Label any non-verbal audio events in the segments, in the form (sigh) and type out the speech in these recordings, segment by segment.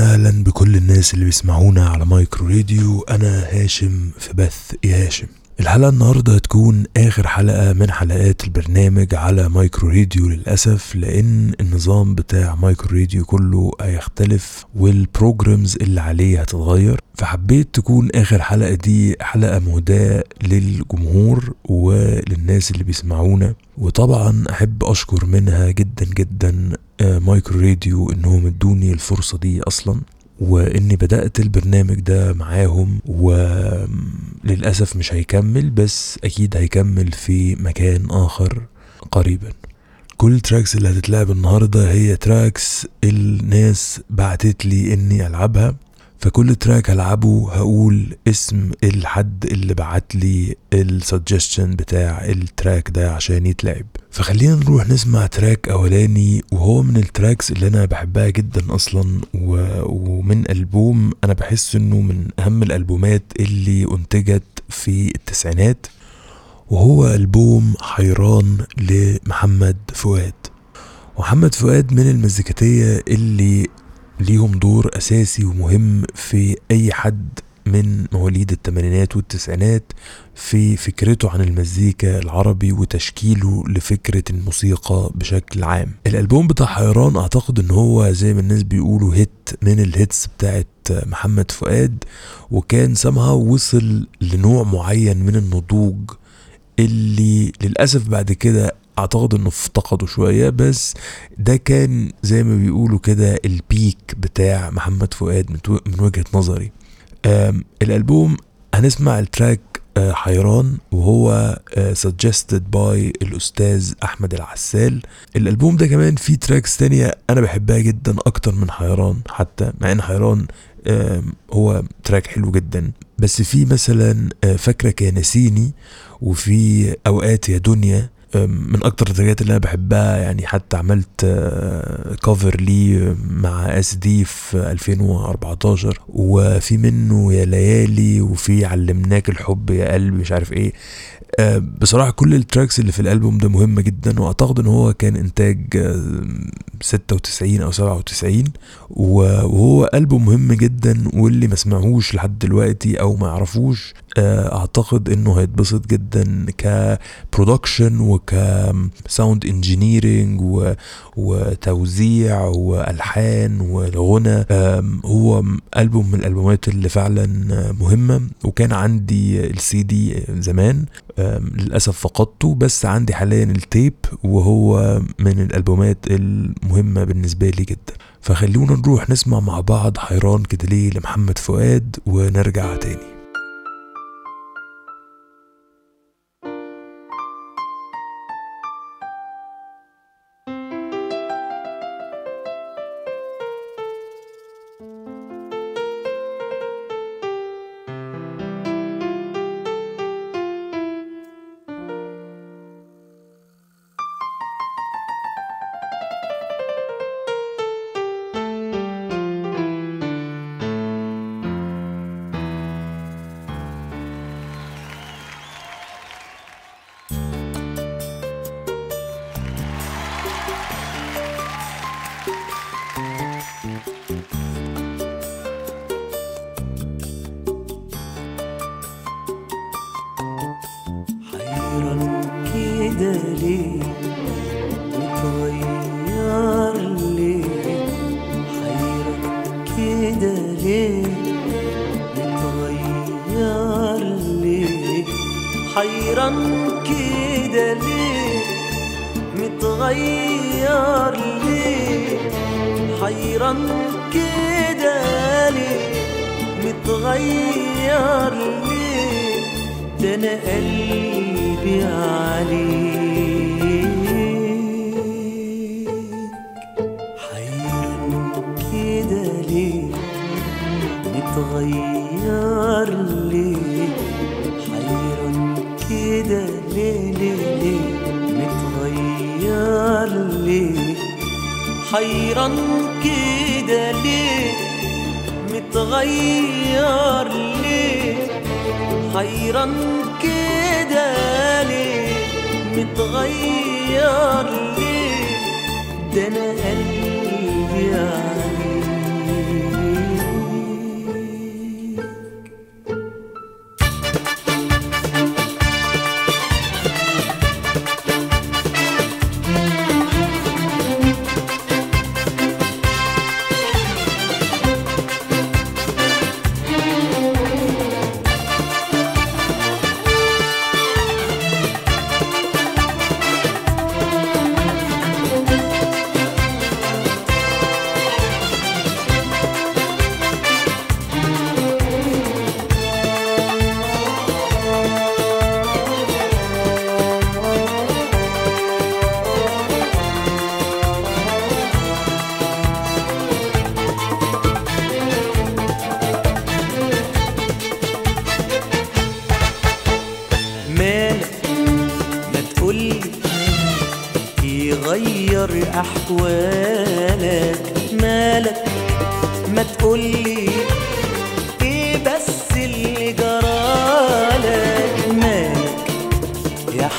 أهلا أهلا بكل الناس اللي بيسمعونا على مايكرو راديو أنا هاشم في بث يا هاشم. الحلقة النهاردة هتكون آخر حلقة من حلقات البرنامج على مايكرو راديو للأسف لأن النظام بتاع مايكرو راديو كله هيختلف وال programs اللي عليه هتتغير. فحبيت تكون آخر حلقة دي حلقة مهداة للجمهور وللناس اللي بيسمعونا. وطبعا أحب أشكر منها جدا جدا آه، مايكرو راديو إنهم ادوني الفرصة دي أصلا. وإني بدأت البرنامج ده معاهم وللأسف مش هيكمل بس أكيد هيكمل في مكان آخر قريبا. كل ال tracks اللي هتتلعب النهاردة هي tracks الناس بعتت لي إني ألعبها. فكل track هلعبه هقول اسم الحد اللي بعت لي ال suggestion بتاع ال track ده عشان يتلعب. فخلينا نروح نسمع track أولاني وهو من ال tracks اللي أنا بحبها جدا أصلا و... ومن ألبوم أنا بحس إنه من أهم الألبومات اللي انتجت في التسعينات وهو ألبوم حيران لمحمد فؤاد. محمد فؤاد من المزيكاتية اللي ليهم دور أساسي ومهم في أي حد من مواليد الثمانينات والتسعينات في فكرته عن المزيكا العربي وتشكيله لفكرة الموسيقى بشكل عام. الألبوم بتاع حيران أعتقد أن هو زي ما الناس بيقولوا هيت من الهيتس بتاعت محمد فؤاد وكان سمها وصل لنوع معين من النضوج اللي للأسف بعد كده أعتقد إنه افتقدوا شوية بس ده كان زي ما بيقولوا كده البيك بتاع محمد فؤاد من وجهة نظري. الألبوم هنسمع ال track آه، حيران وهو آه، suggested by الأستاذ أحمد العسال. الألبوم ده كمان فيه tracks تانية أنا بحبها جدا أكتر من حيران حتى مع إن حيران هو track حلو جدا. بس في مثلا آه، فاكرة يا نسيني وفي أوقات يا دنيا من أكتر التراكات اللي أنا بحبها يعني حتى عملت cover لي مع اس دي في 2014 وفي منه يا ليالي وفي علمناك الحب يا قلبي مش عارف إيه. بصراحة كل ال tracks اللي في الألبوم ده مهمة جدا وأعتقد إن هو كان إنتاج 96 أو 97 وهو ألبوم مهم جدا واللي ما سمعهوش لحد دلوقتي أو ما يعرفوش أعتقد إنه هيتبسط جدا ك production وك sound engineering وتوزيع وألحان والغنى. هو ألبوم من الألبومات اللي فعلا مهمة وكان عندي السي دي زمان للأسف فقدته بس عندي حاليا التيب وهو من الألبومات المهمة بالنسبة لي جدا. فخلونا نروح نسمع مع بعض حيران كده ليه لمحمد فؤاد ونرجع تاني.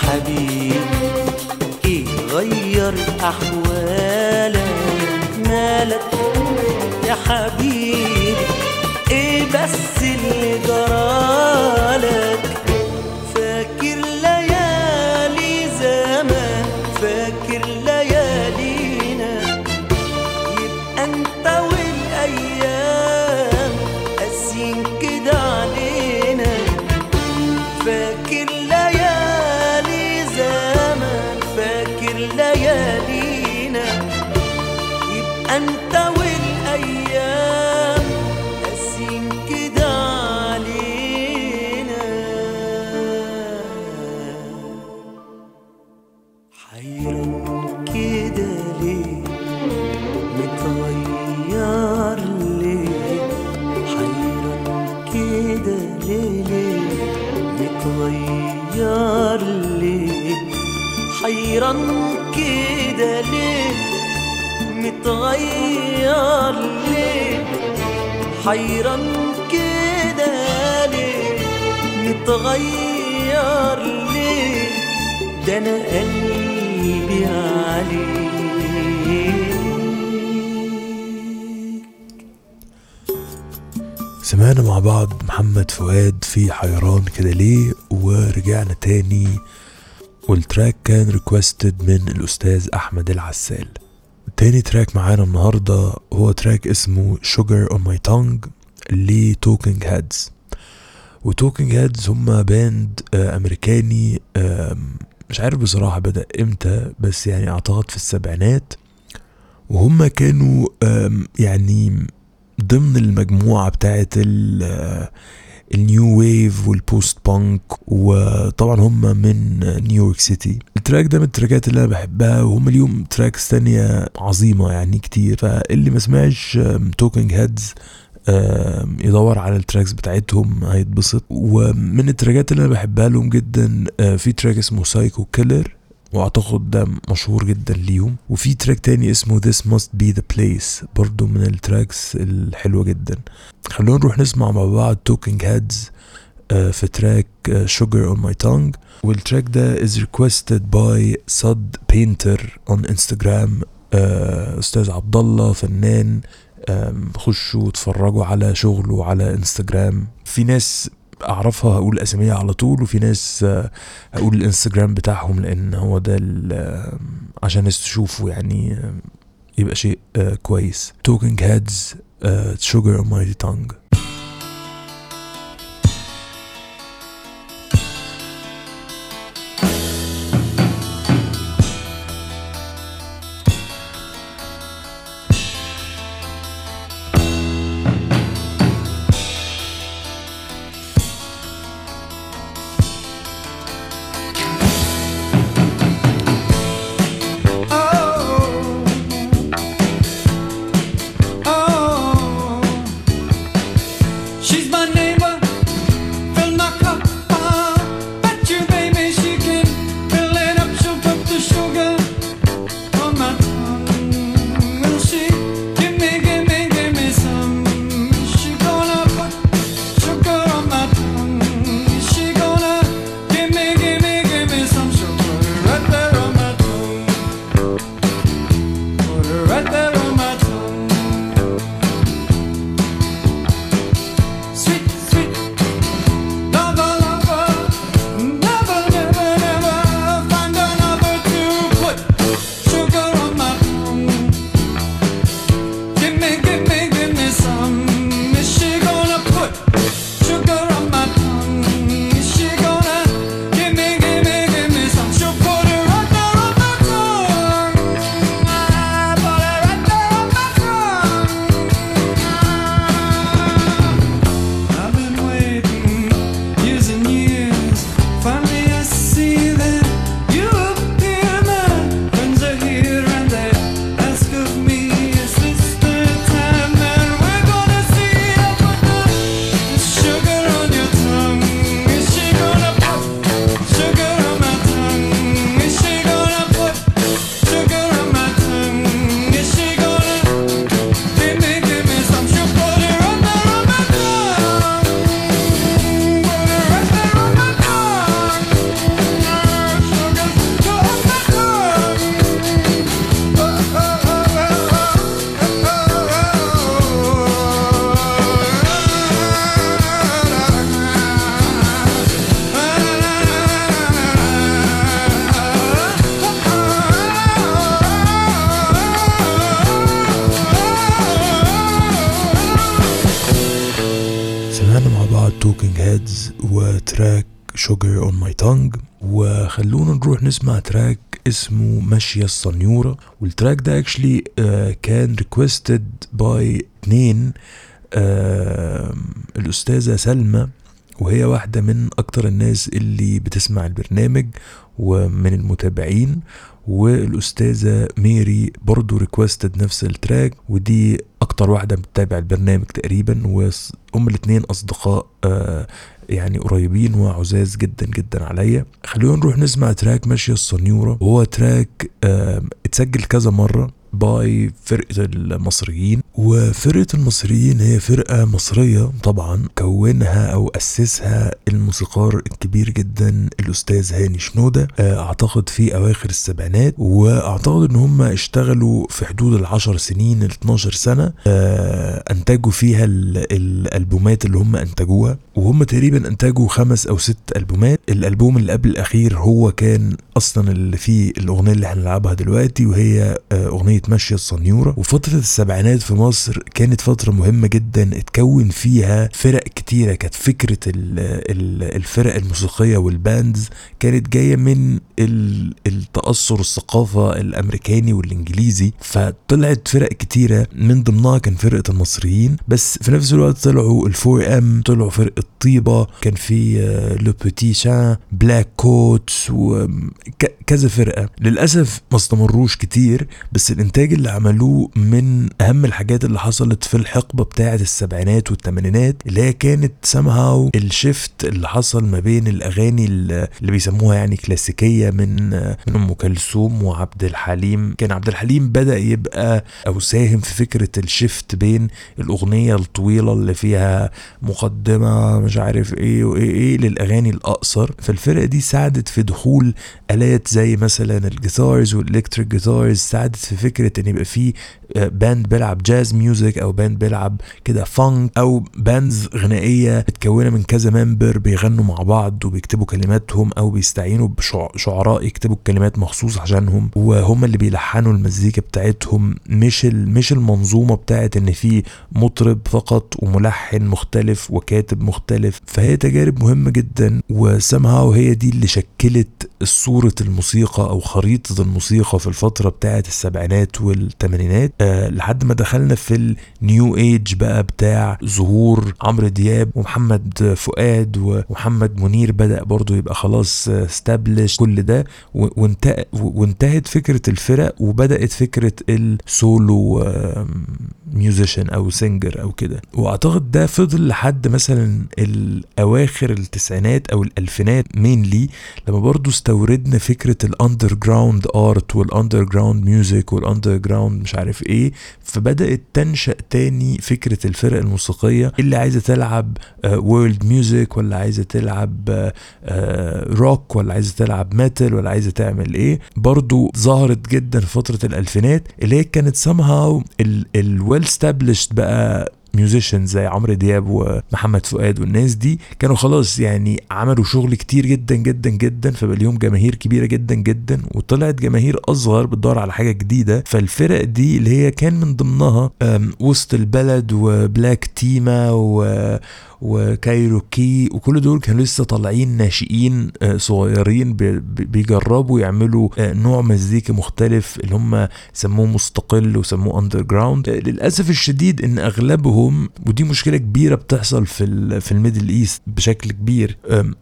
حبيبي إيه غير أحوالك مالك يا حبيبي إيه بس اللي جرالك؟ حيران كده ليه؟ متغير ليه؟ ده أنا قلبي عليك سمعنا مع بعض محمد فؤاد في حيران كده ليه ورجعنا تاني وال track كان requested من الأستاذ أحمد العسال. تاني track معانا النهاردة هو track اسمه Sugar on my tongue ل Talking Heads و Talking Heads هما band آه، أمريكاني مش عارف بصراحة بدأ إمتى بس يعني أعتقد في السبعينات. وهم كانوا يعني ضمن المجموعة بتاعت آه، ال new wave وال post punk وطبعا هم من نيويورك سيتي. ال track ده من التراكات اللي أنا بحبها وهم ليهم tracks تانية عظيمة يعني كتير. فاللي ما سمعش Talking Heads يدور على ال tracks بتاعتهم هيتبسط. ومن التراكات اللي أنا بحبها لهم جدا آه، في track اسمه Psycho Killer وأعتقد ده مشهور جدا ليهم. وفي track تاني اسمه This Must Be The Place برضو من ال tracks الحلوة جدا. خلونا نروح نسمع مع بعض Talking Heads في track آه، Sugar on My Tongue. وال track ده is requested by Sad Painter on Instagram آه، أستاذ عبد الله فنان خشوا واتفرجوا على شغله على انستجرام في ناس أعرفها هقول اساميها على طول وفي ناس آه، هقول الإنستجرام بتاعهم لأن هو ده آه، عشان الناس تشوفوا يعني آه، يبقى شيء آه، كويس. Talking Heads sugar on my tongue. اسمه ماشية الصنيورة. وال track ده actually كان requested by اتنين آه الأستاذة سلمى وهي واحدة من أكتر الناس اللي بتسمع البرنامج ومن المتابعين. والأستاذة ميري برضو requested نفس ال track ودي أكتر واحدة بتتابع البرنامج تقريبا وهم الاتنين أصدقاء آه يعني قريبين وعزاز جدا جدا عليا. خلونا نروح نسمع track ماشية الصنيورة. وهو track اتسجل كذا مرة باي فرقة المصريين. وفرقة المصريين هي فرقة مصرية طبعا كونها أو أسسها الموسيقار الكبير جدا الأستاذ هاني شنودة. أعتقد في أواخر السبعينات وأعتقد إن هم اشتغلوا في حدود العشر سنين ال 12 سنة أنتجوا فيها الألبومات اللي هم أنتجوها. وهم تقريبا أنتجوا خمس أو ست ألبومات. الألبوم اللي قبل الأخير هو كان أصلا اللي فيه الأغنية اللي هنلعبها دلوقتي وهي أغنية ماشية الصنيورة. وفترة السبعينات في مصر كانت فترة مهمة جدا اتكون فيها فرق كتيرة. كانت فكرة ال ال الفرق الموسيقية وال bands كانت جاية من التأثر الثقافة الأمريكاني والإنجليزي فطلعت فرق كتيرة. من ضمنها كان فرقة المصريين بس في نفس الوقت طلعوا الفور ام طلعوا فرقة طيبة. كان في Les Petits Chats Black Coats وكذا فرقة. للأسف ما استمروش كتير بس الإنتاج اللي عملوه من أهم الحاجات اللي حصلت في الحقبة بتاعة السبعينات والثمانينات اللي هي كانت somehow ال shift اللي حصل ما بين الأغاني اللي بيسموها يعني كلاسيكية من من أم كلثوم وعبد الحليم. كان عبد الحليم بدأ يبقى أو ساهم في فكرة ال shift بين الأغنية الطويلة اللي فيها مقدمة مش عارف إيه وإيه إيه للأغاني الأقصر. فالفرقة دي ساعدت في دخول آلات زي مثلا ال guitars وال electric guitars ساعدت في فكرة إن يبقى في band بيلعب jazz music أو band بيلعب كده funk أو bands غنائية متكونة من كذا member بيغنوا مع بعض وبيكتبوا كلماتهم أو بيستعينوا بشعراء يكتبوا الكلمات مخصوص عشانهم. وهم اللي بيلحنوا المزيكا بتاعتهم مش مش المنظومة بتاعت إن في مطرب فقط وملحن مختلف وكاتب مختلف. فهي تجارب مهمة جدا و somehow هي دي اللي شكلت صورة الموسيقى أو خريطة الموسيقى في الفترة بتاعت السبعينات والثمانينات أه لحد ما دخلنا في ال new age بقى بتاع ظهور عمرو دياب ومحمد فؤاد ومحمد منير بدأ برضو يبقى خلاص established كل ده وانتهت فكرة الفرق وبدأت فكرة السولو musician أو singer أو كده. وأعتقد ده فضل لحد مثلا الأواخر التسعينات أو الألفينات mainly لما برضو استوردنا فكرة ال underground art وال underground music وال underground مش عارف إيه فبدأت تنشأ تاني فكرة الفرق الموسيقية. اللي عايزة تلعب world uh, music ولا عايزة تلعب rock uh, ولا عايزة تلعب metal ولا عايزة تعمل إيه. برضو ظهرت جدا في فترة الألفينات اللي هي كانت somehow ال well established بقى musician زي عمرو دياب ومحمد فؤاد والناس دي كانوا خلاص يعني عملوا شغل كتير جدا جدا جدا فبقى ليهم جماهير كبيرة جدا جدا وطلعت جماهير أصغر بتدور على حاجة جديدة. فالفرق دي اللي هي كان من ضمنها وسط البلد وبلاك تيما وكايروكي وكل دول كانوا لسه طالعين ناشئين صغيرين بيجربوا يعملوا نوع مزيكا مختلف اللي هم سموه مستقل وسموه underground للأسف الشديد إن أغلبهم ودي مشكلة كبيرة بتحصل في في ال Middle East بشكل كبير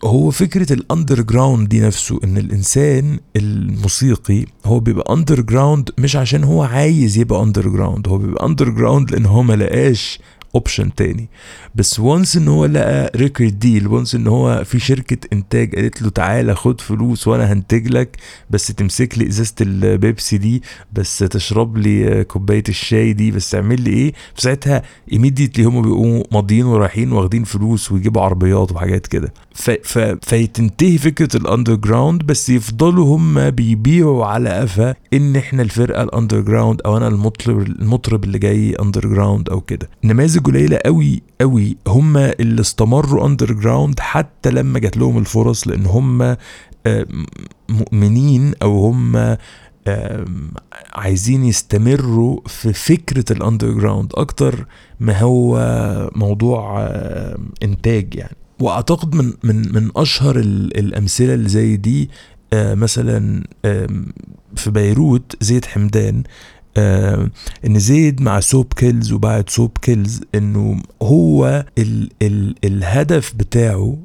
هو فكرة ال underground دي نفسه إن الإنسان الموسيقي هو بيبقى underground مش عشان هو عايز يبقى underground هو بيبقى underground لأن هو ما لقاش option تاني. بس once إن هو لقى record deal و once إن هو في شركة إنتاج قالت له تعالى خد فلوس وأنا هنتج لك بس تمسك لي إزازة البيبسي دي بس تشرب لي كوباية الشاي دي بس اعمل لي إيه؟ في ساعتها immediately هم بيبقوا ماضيين ورايحين واخدين فلوس ويجيبوا عربيات وحاجات كده. فتنتهي فكرة ال underground بس يفضلوا هم بيبيعوا على قفا إن إحنا الفرقة ال underground أو أنا المطرب المطرب اللي جاي underground أو كده. نماذج قليله قوي قوي. هم اللي استمروا underground حتى لما جات لهم الفرص لأن هم مؤمنين أو هم عايزين يستمروا في فكرة ال underground أكتر ما هو موضوع إنتاج يعني. وأعتقد من من من أشهر ال- الأمثلة اللي زي دي آه، مثلا في بيروت زيد حمدان آه، إن زيد مع Soap Kills وبعد Soap Kills إنه هو ال ال الهدف بتاعه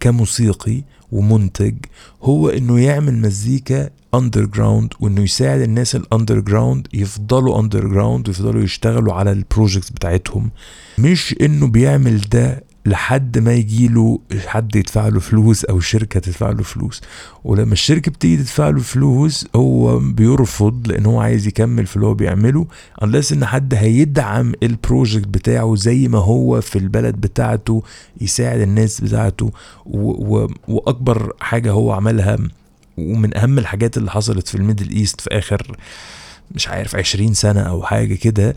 كموسيقي ومنتج هو إنه يعمل مزيكا underground وإنه يساعد الناس ال underground يفضلوا underground ويفضلوا يشتغلوا على ال projects بتاعتهم. مش إنه بيعمل ده لحد ما يجيله حد يدفع له فلوس أو شركة تدفع له فلوس. ولما الشركة بتيجي تدفع له فلوس هو بيرفض لأن هو عايز يكمل في اللي هو بيعمله unless إن حد هيدعم ال project بتاعه زي ما هو في البلد بتاعته يساعد الناس بتاعته و و وأكبر حاجة هو عملها ومن أهم الحاجات اللي حصلت في ال Middle East في آخر مش عارف 20 سنة أو حاجة كده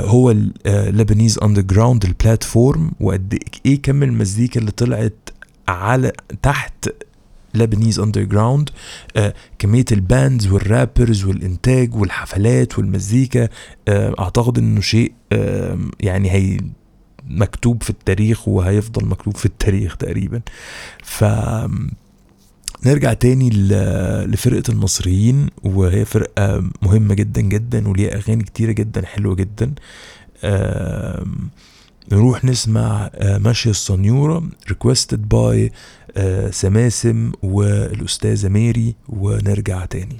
هو ال Lebanese Underground ال platform وقد إيه كم المزيكا اللي طلعت على تحت Lebanese Underground آه كمية ال bands وال rappers والإنتاج والحفلات والمزيكا آه أعتقد إنه شيء آه يعني هي مكتوب في التاريخ وهيفضل مكتوب في التاريخ تقريبا. ف نرجع تاني لفرقة المصريين وهي فرقة مهمة جدا جدا وليها أغاني كتيرة جدا حلوة جدا. نروح نسمع آه، ماشية الصنيورة requested by آه، سماسم والأستاذة ميري ونرجع تاني.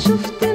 شفت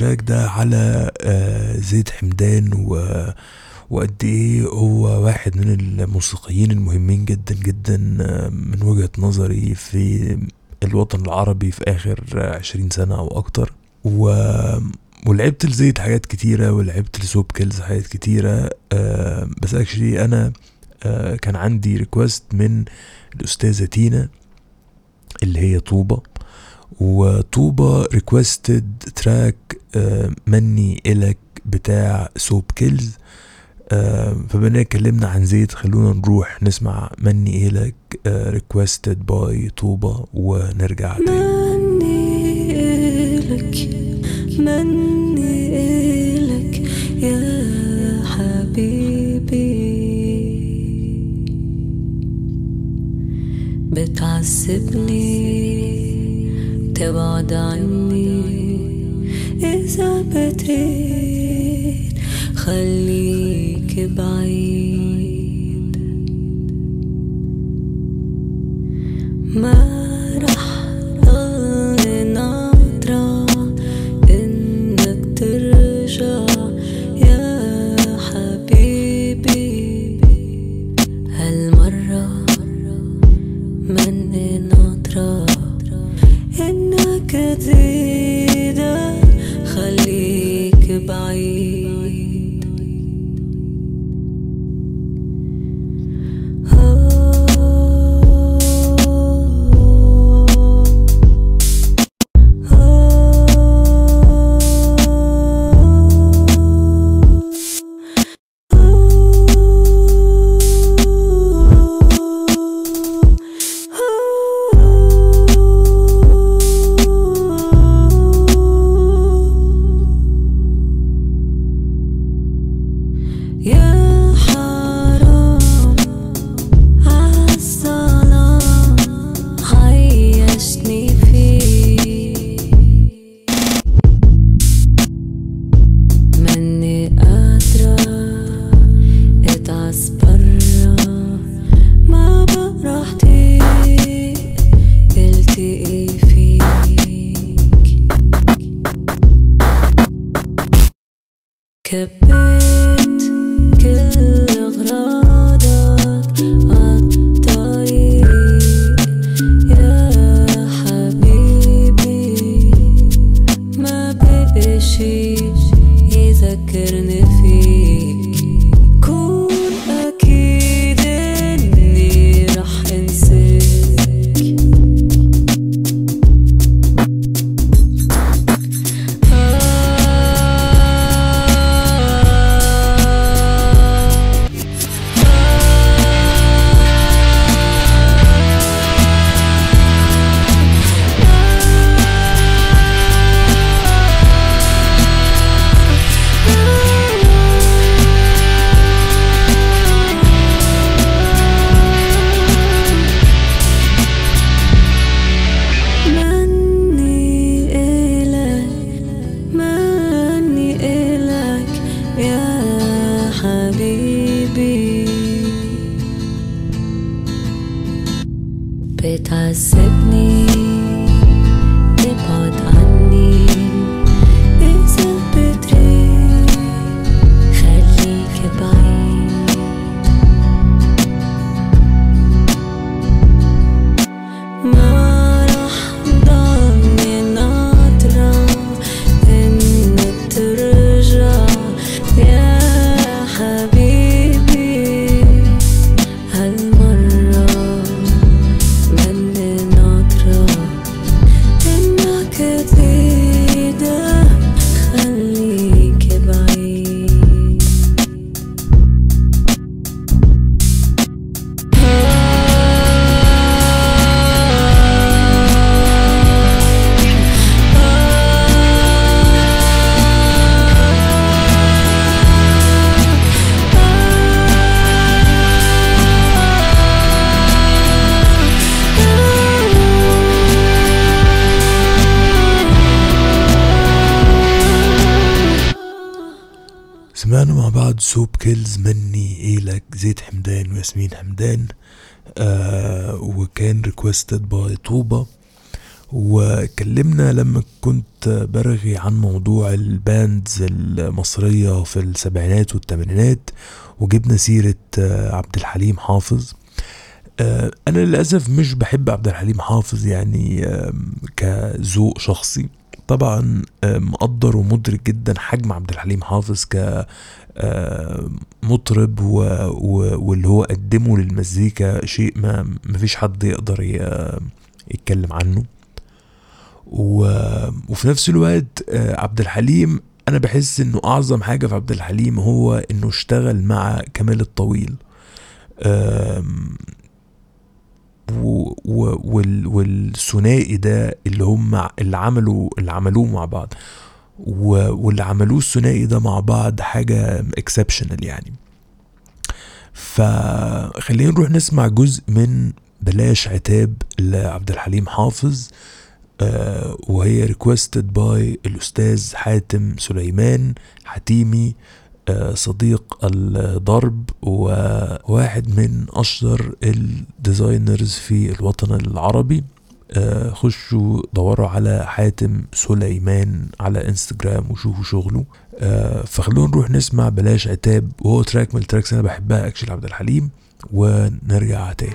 ال track ده على آه، زيد حمدان و وقد إيه هو واحد من الموسيقيين المهمين جدا جدا آه، من وجهة نظري في الوطن العربي في آخر عشرين سنة أو أكتر. و ولعبت لزيد حاجات كتيرة ولعبت ل Soap Kills حاجات كتيرة آه بس actually أنا آه كان عندي request من الأستاذة تينا اللي هي طوبة. وطوبة requested track مني إلك بتاع Soap Kills. آه فبما اتكلمنا عن زيد خلونا نروح نسمع مني إلك requested by طوبة ونرجع تاني. مني إلك مني إلك يا حبيبي. بتعذبني تبعد عني. بتريد خليك بعيد. حمدان وياسمين حمدان آه وكان requested by طوبة. وكلمنا لما كنت برغي عن موضوع ال bands المصرية في السبعينات والثمانينات وجبنا سيرة آه عبد الحليم حافظ. آه أنا للأسف مش بحب عبد الحليم حافظ يعني كذوق شخصي. طبعا مقدر ومدرك جدا حجم عبد الحليم حافظ مطرب و... و... واللي هو قدمه للمزيكا شيء ما مفيش حد يقدر ي... يتكلم عنه و... وفي نفس الوقت آه، عبد الحليم أنا بحس إنه أعظم حاجة في عبد الحليم هو إنه اشتغل مع كمال الطويل و... و... وال... والثنائي ده اللي هم اللي عملوا اللي عملوه مع بعض. واللي عملوه الثنائي ده مع بعض حاجة exceptional يعني. فخلينا نروح نسمع جزء من بلاش عتاب لعبد الحليم حافظ آه وهي requested by الأستاذ حاتم سليمان حتيمي آه صديق الدرب وواحد من أشهر ال designers في الوطن العربي. خشوا دوروا على حاتم سليمان على إنستجرام وشوفوا شغله. آه فخلونا نروح نسمع بلاش عتاب. وهو track من ال tracks أنا بحبها actually عبد الحليم. ونرجع تاني.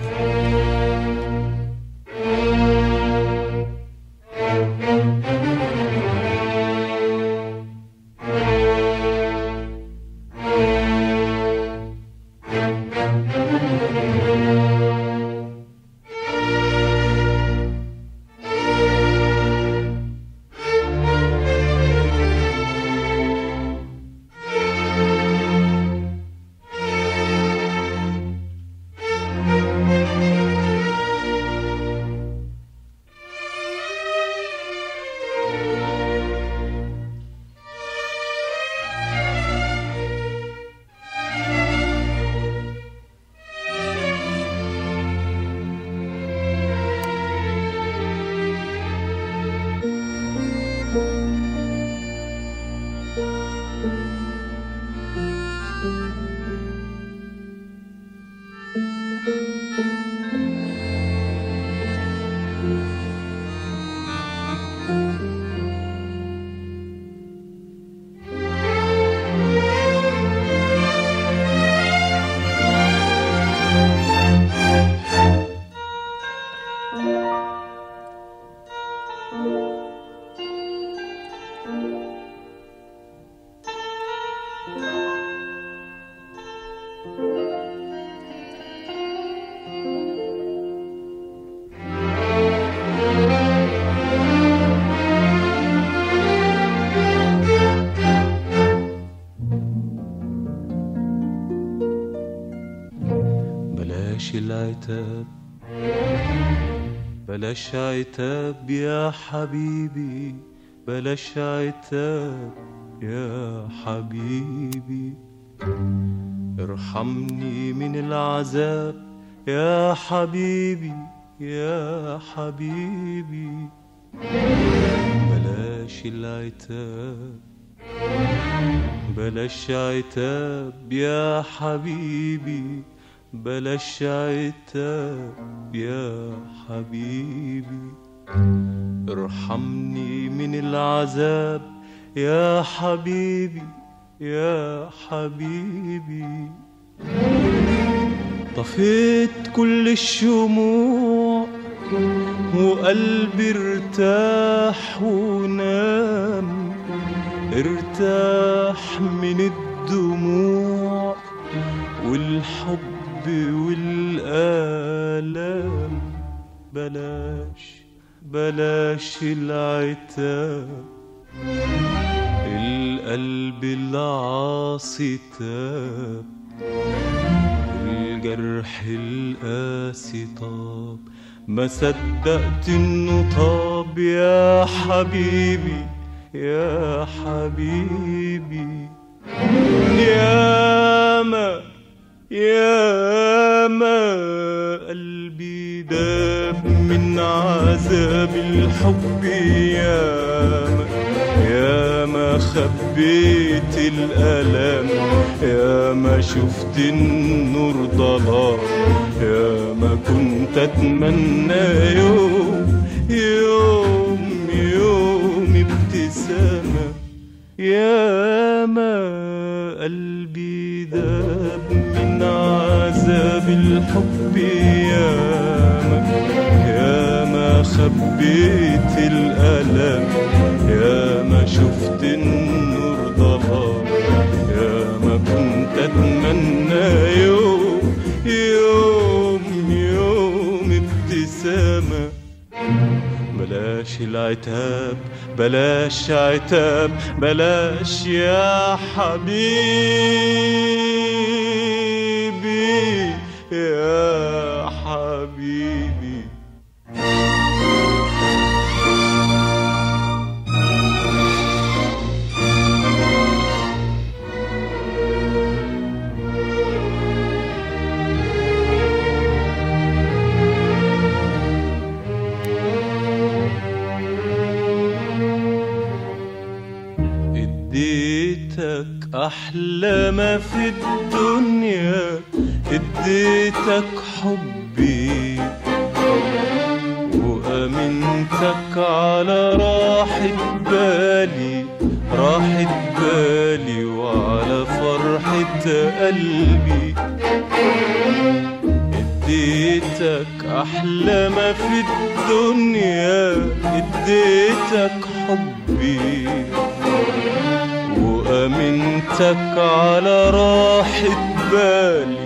العتاب بلاش عتاب يا حبيبي بلاش عتاب يا حبيبي. ارحمني من العذاب يا حبيبي يا حبيبي. بلاش العتاب بلاش عتاب يا حبيبي. بلاش عتاب يا حبيبي. ارحمني من العذاب يا حبيبي يا حبيبي. طفيت كل الشموع وقلبي ارتاح ونام. ارتاح من الدموع والحب والآلام. بلاش بلاش العتاب. القلب العاصي تاب الجرح القاسي طاب ما صدقت إنه طاب يا حبيبي يا حبيبي. يا ما يا ما قلبي داب من عذاب الحب يا ما يا ما خبيت الألم يا ما شفت النور ضلال يا ما كنت أتمنى يوم يوم يوم ابتسامة. يا ما قلبي داب عذاب الحب يا ما يا ما خبيت الألم. يا ما شفت النور ضلال يا ما كنت أتمنى يوم يوم يوم ابتسامة بلاش العتاب بلاش عتاب بلاش يا حبيبي. يا حبيبي. اديتك أحلى ما في الدنيا. اديتك حبي وأمنتك على راحة بالي راحة بالي وعلى فرحة قلبي. اديتك أحلى ما في الدنيا اديتك حبي وأمنتك على راحة بالي.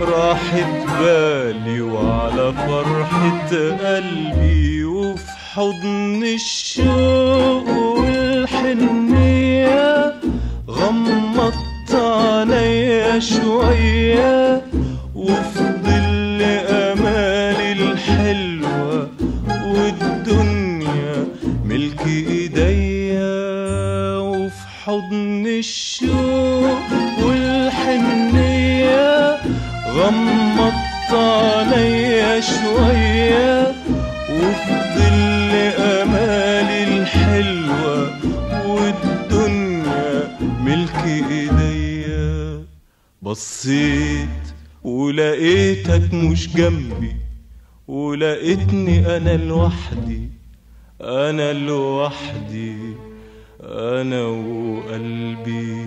راحة بالي وعلى فرحة قلبي وفي حضن الشوق والحنية. غمضت عليا شوية وفي ظل أمالي الحلوة والدنيا ملك إيديا. وفي حضن الشوق والحنية غمضت عليا شوية وفي ظل أمالي الحلوة والدنيا ملك إيديا. بصيت ولقيتك مش جنبي ولقيتني أنا لوحدي أنا لوحدي أنا وقلبي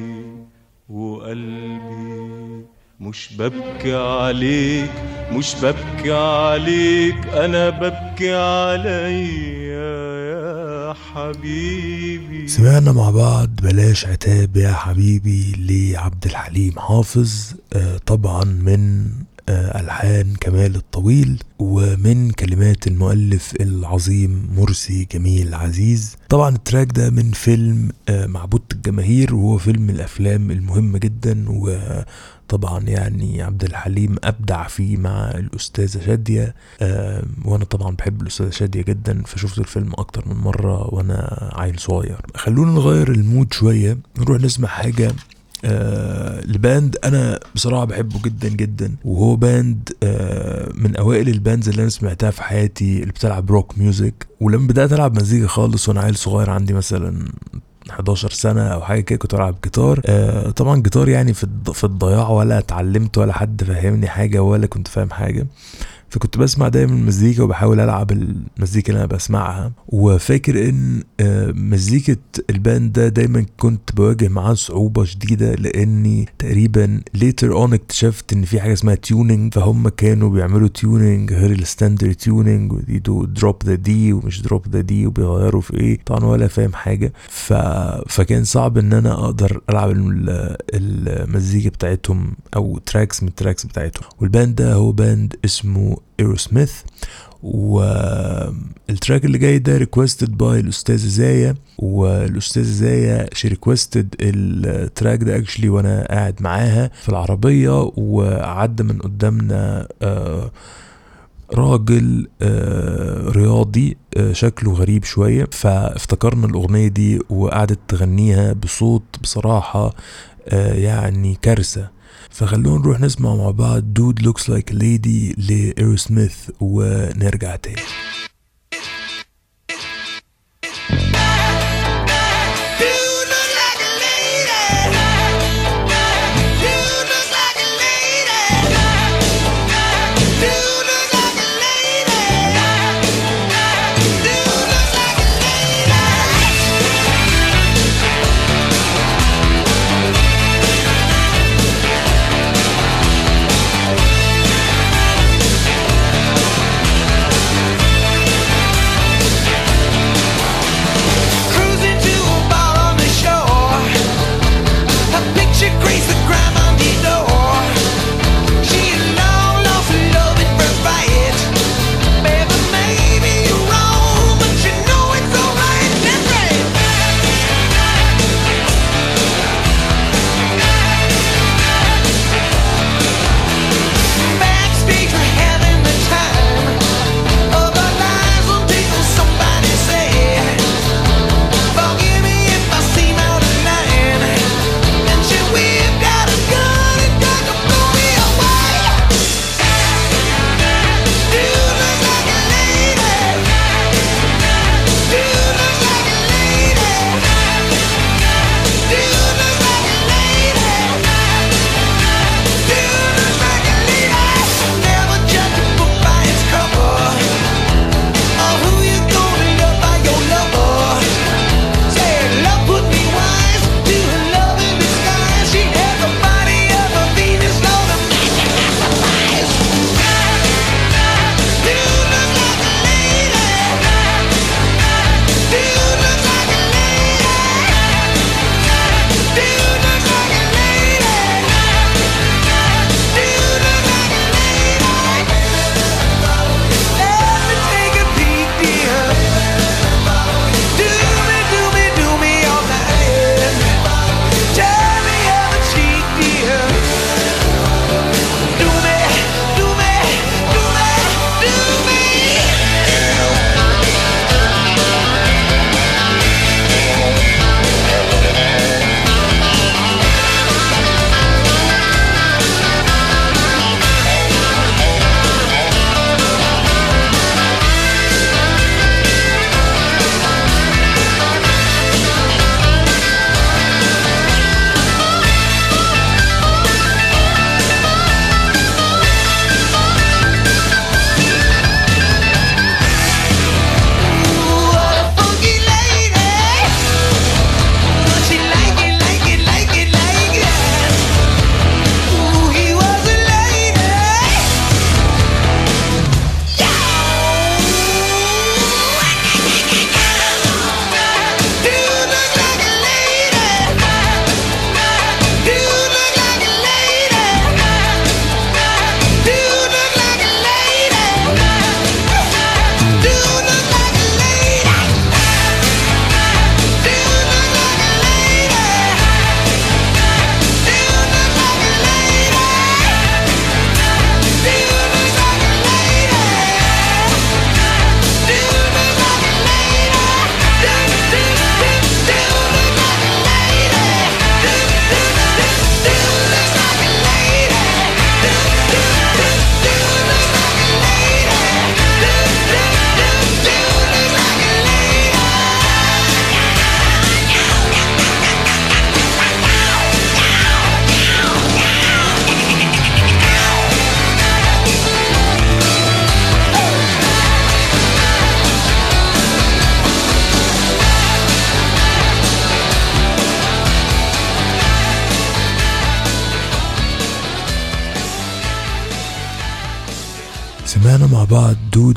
وقلبي. مش ببكي عليك مش ببكي عليك أنا ببكي عليا يا حبيبي. سمعنا مع بعض بلاش عتاب يا حبيبي لعبد الحليم حافظ آه، طبعا من ألحان كمال الطويل ومن كلمات المؤلف العظيم مرسي جميل عزيز. طبعا ال track ده من فيلم آه، معبودة الجماهير وهو فيلم الأفلام المهمة جدا. وطبعا يعني عبد الحليم أبدع فيه مع الأستاذة شادية آه، وأنا طبعا بحب الأستاذة شادية جدا فشفت الفيلم أكتر من مرة وأنا عيل صغير. خلونا نغير ال mood شوية نروح نسمع حاجة آه ل band أنا بصراحة بحبه جدا جدا وهو band آه من أوائل ال bands اللي أنا سمعتها في حياتي اللي بتلعب rock music ولما بدأت ألعب مزيكا خالص وأنا عيل صغير عندي مثلا 11 سنة أو حاجة كده كنت بلعب جيتار. آه طبعا جيتار يعني في في الضياع ولا اتعلمت ولا حد فهمني حاجة ولا كنت فاهم حاجة. فكنت بسمع دايما مزيكا وبحاول ألعب المزيكا اللي أنا بسمعها. وفاكر إن مزيكة ال band ده دايما كنت بواجه معاه صعوبة شديدة لأني تقريبا later on اكتشفت إن في حاجة اسمها tuning فهم كانوا بيعملوا tuning غير ال standard tuning ويدوا drop the D ومش drop the D وبيغيروا في إيه طبعا ولا فاهم حاجة. ف... فكان صعب إن أنا أقدر ألعب ال- المزيكا بتاعتهم أو tracks من ال tracks بتاعتهم. وال band ده هو band اسمه Aerosmith وال track اللي جاي ده requested by الأستاذ زايا والأستاذ زايا she requested ال track ده actually وأنا قاعد معاها في العربية وعدى من قدامنا آه راجل آه رياضي آه شكله غريب شوية. فافتكرنا الأغنية دي وقعدت تغنيها بصوت بصراحة يعني كارثة. فخلونا نروح نسمع مع بعض Dude Looks Like a Lady ل Aerosmith ونرجع تاني.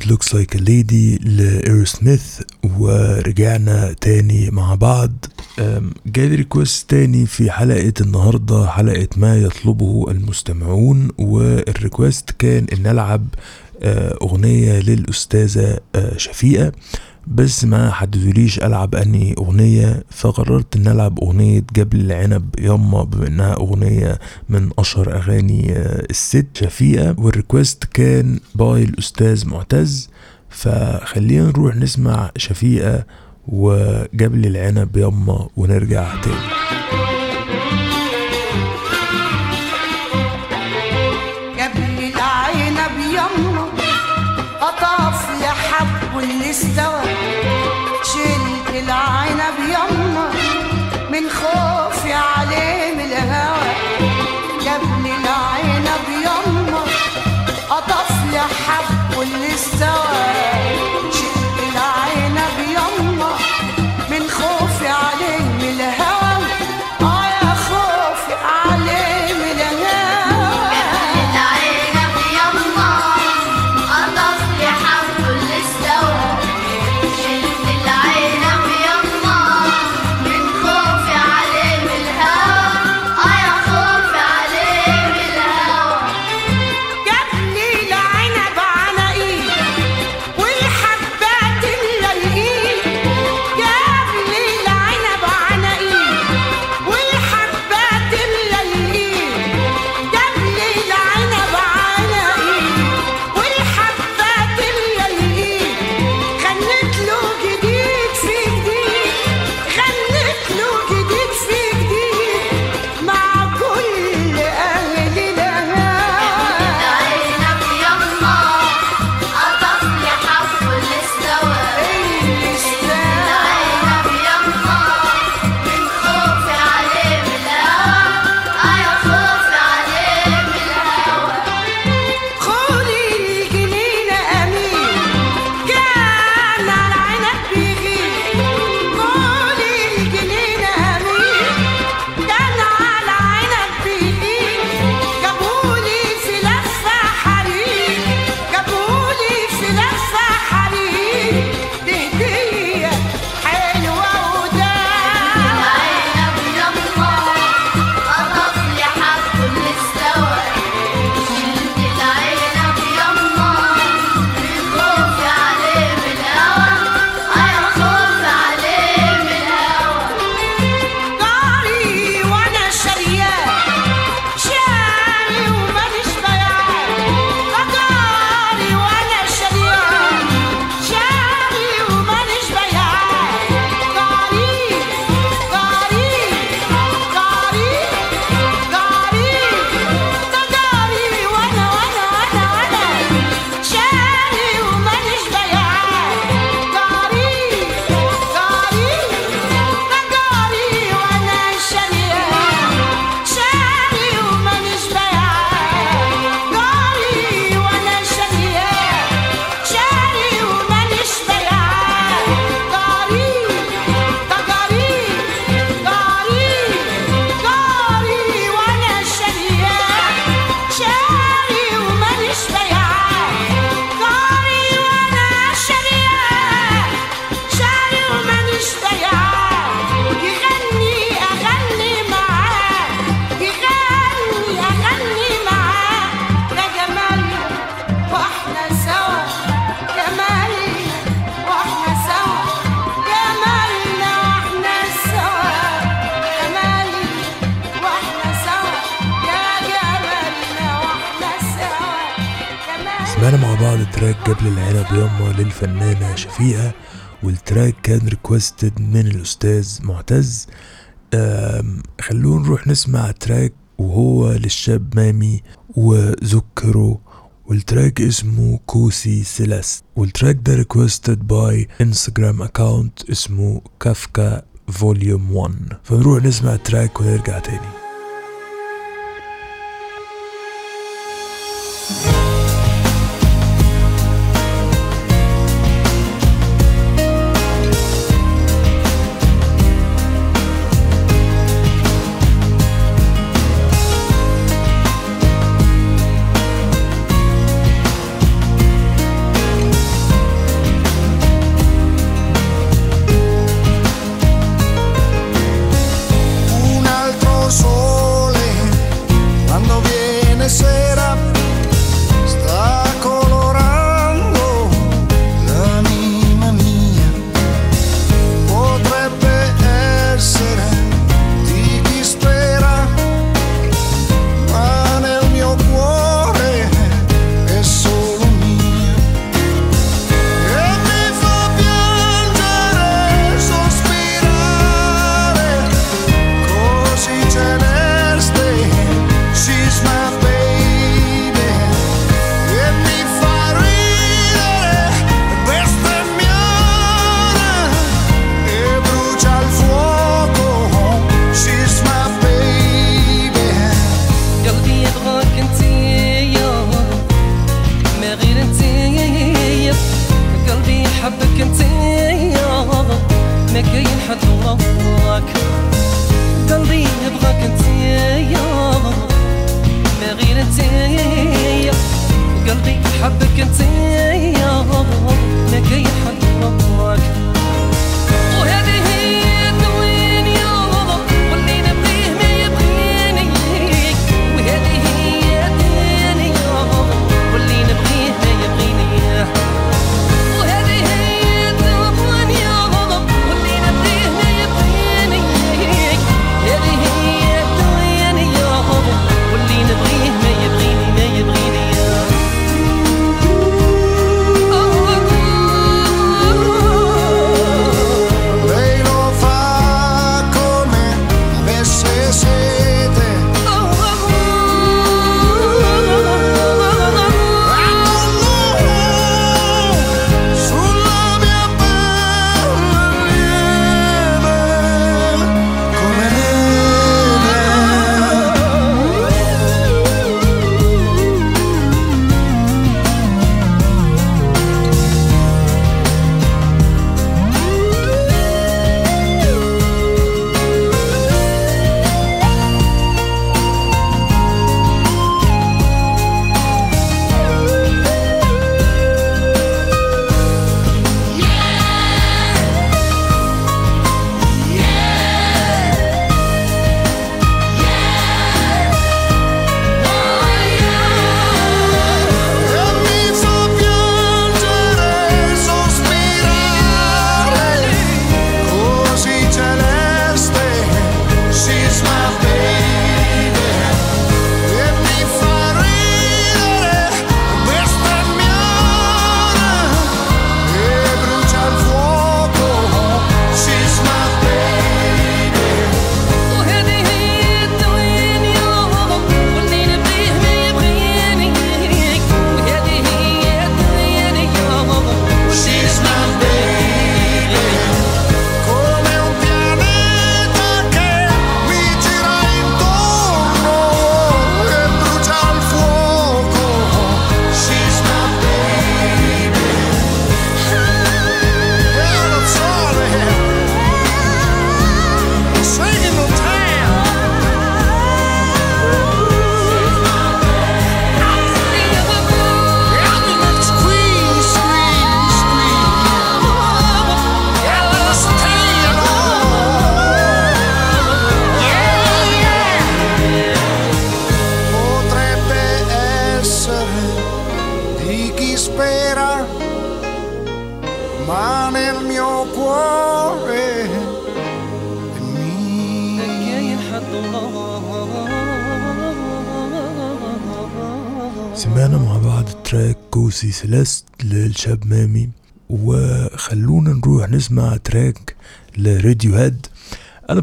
بعض Dude Looks Like a Lady ل Aerosmith ورجعنا تاني مع بعض. جالي request تاني في حلقة النهاردة حلقة ما يطلبه المستمعون وال request كان إن العب آه، أغنية للأستاذة آه، شفيقة. بس ما حددوليش ألعب اني أغنية فقررت إن ألعب أغنية جبل العنب. ياما بما إنها أغنية من أشهر أغاني آه، الست شفيقة. وال request كان by الأستاذ معتز. فخلينا نروح نسمع شفيقة وجبل العنب ياما ونرجع تاني. استوى شلت العنب يما من خوفي عليه من الهوى. جبل العنب يما قطف لحب اللي استوى. ياما للفنانة شفيقة وال track كان requested من الأستاذ معتز. خلونا نروح نسمع track وهو للشاب مامي وذكره وال track اسمه كوسي سيلست وال track ده requested by Instagram account اسمه Kafka Volume 1 فنروح نسمع التراك ونرجع تاني.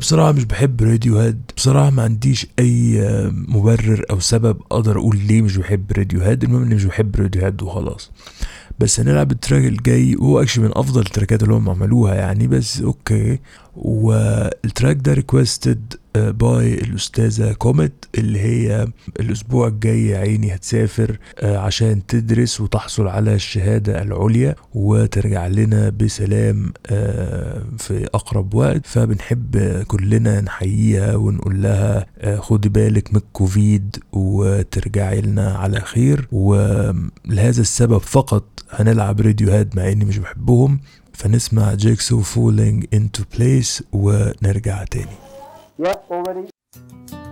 بصراحة مش بحب Radiohead بصراحة ما عنديش أي آه، مبرر أو سبب أقدر أقول ليه مش بحب Radiohead المهم إني مش بحب Radiohead وخلاص. بس هنلعب ال track الجاي وهو actually من أفضل ال tracks اللي هم عملوها يعني بس okay. وال track ده requested by الأستاذة كوميت اللي هي الأسبوع الجاي يا عيني هتسافر آه، عشان تدرس وتحصل على الشهادة العليا وترجع لنا بسلام آه، في أقرب وقت. فبنحب كلنا نحييها ونقول لها آه، خدي بالك من الكوفيد وترجعي لنا على خير. ولهذا السبب فقط هنلعب Radiohead مع إني مش بحبهم. فنسمع Jigsaw Falling into Place ونرجع تاني. Just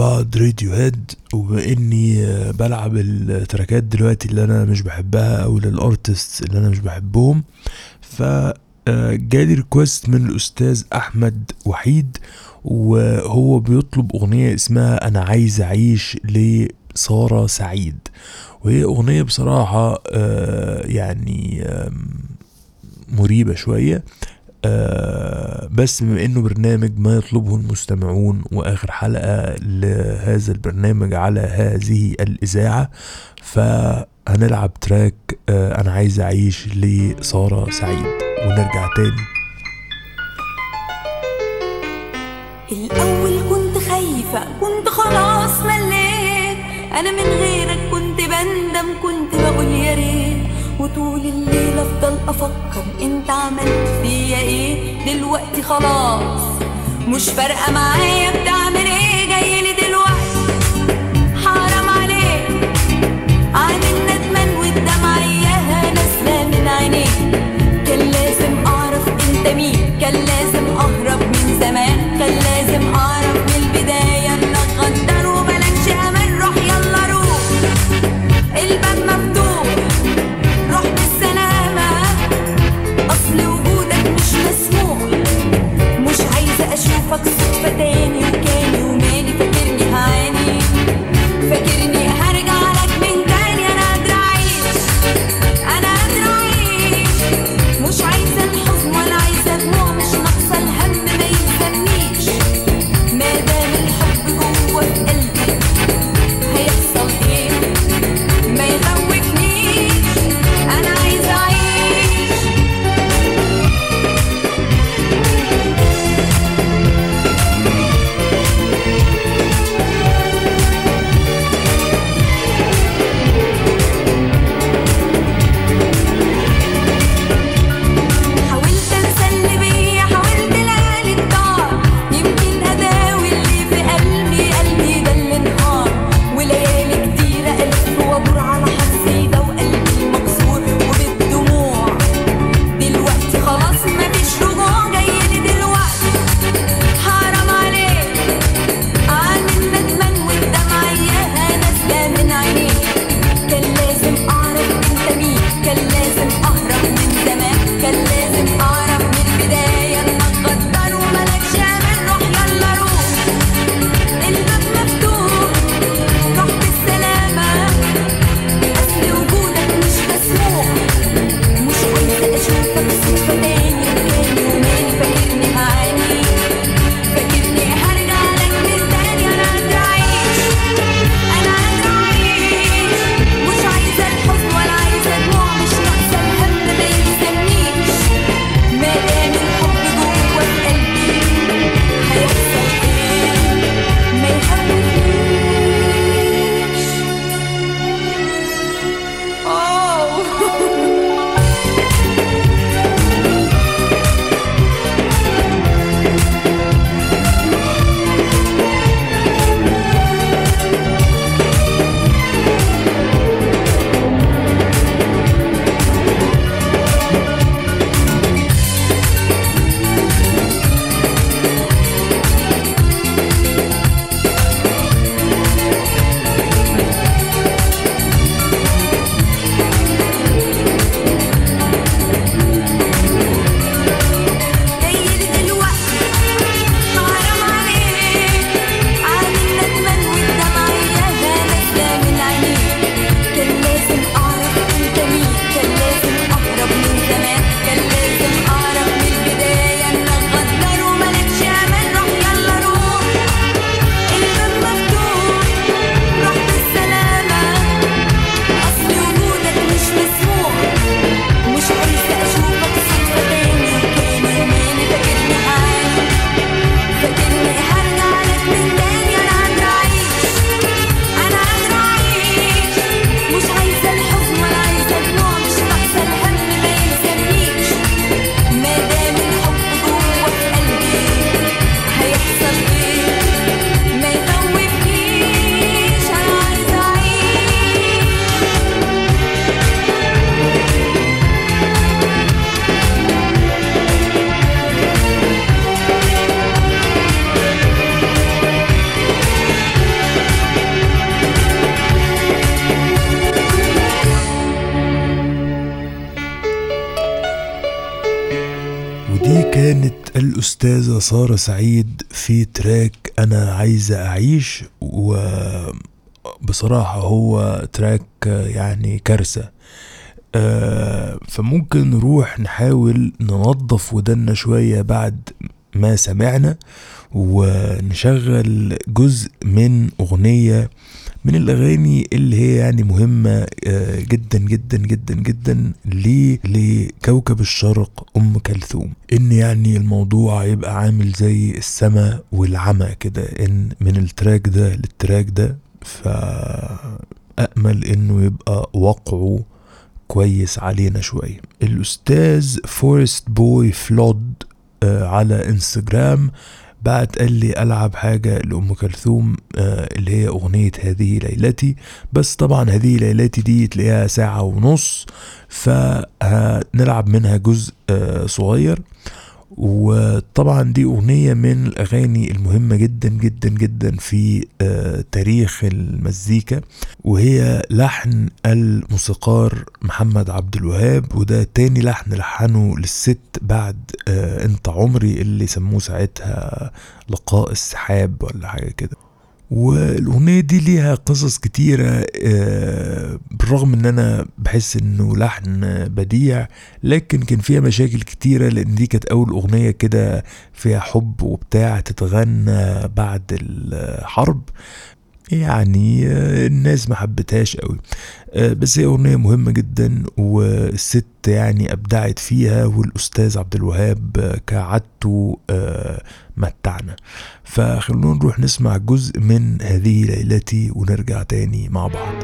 بعض Radiohead وبما اني آه، بلعب ال tracks دلوقتي اللي أنا مش بحبها أو لل artist اللي أنا مش بحبهم. ف آه، جالي request من الأستاذ أحمد وحيد وهو بيطلب أغنية اسمها أنا عايز أعيش لسارة سعيد. وهي أغنية بصراحة آه، يعني آم، مريبة شوية. آه بس بما إنه برنامج ما يطلبه المستمعون. وآخر حلقة لهذا البرنامج على هذه الإذاعة. فهنلعب تراك آه أنا عايز أعيش لسارة سعيد. ونرجع تاني. الأول كنت خايفة كنت خلاص مليت. أنا من غيرك كنت بندم كنت بقول يا ريت. وطول الليل أفضل أفكر أنت عملت فيا إيه. دلوقتي خلاص مش فارقة معايا بتعمل إيه. جايلي دلوقتي حرام عليك. عامل ندمان والدمعة إياها نازلة من عينيك. كان لازم أعرف أنت مين. كان لازم أهرب من زمان. كان لازم أعرف سارة سعيد في تراك أنا عايزة أعيش وبصراحة هو تراك يعني كارثة. آه، فممكن نروح نحاول ننظف ودنا شوية بعد ما سمعنا ونشغل جزء من أغنية من الأغاني اللي هي يعني مهمة آه، جدا جدا جدا جدا لكوكب الشرق أم كلثوم. إن يعني الموضوع يبقى عامل زي السماء والعمى كده إن من ال track ده لل track ده فأأمل إنه يبقى وقعه كويس علينا شوية. الأستاذ Forest Boy Flood آه، على إنستجرام بعت قال لي ألعب حاجة لأم كلثوم آه، اللي هي أغنية هذه ليلتي. بس طبعا هذه ليلتي دي تلاقيها ساعة ونص فهنلعب منها جزء آه، صغير. وطبعا دي أغنية من الأغاني المهمة جدا جدا جدا في آه، تاريخ المزيكا وهي لحن الموسيقار محمد عبد الوهاب وده تاني لحن لحنه للست بعد آه، انت عمري اللي سموه ساعتها لقاء السحاب ولا حاجة كده. والأغنية دي ليها قصص كتيرة آه، بالرغم إن أنا بحس إنه لحن بديع لكن كان فيها مشاكل كتيرة لأن دي كانت أول أغنية كده فيها حب وبتاع تتغنى بعد الحرب. يعني آه، الناس ما حبتهاش قوي. آه، بس هي أغنية مهمة جدا والست يعني أبدعت فيها والأستاذ عبد الوهاب كعادته متعنا. فخلونا نروح نسمع جزء من هذه ليلتي ونرجع تاني مع بعض.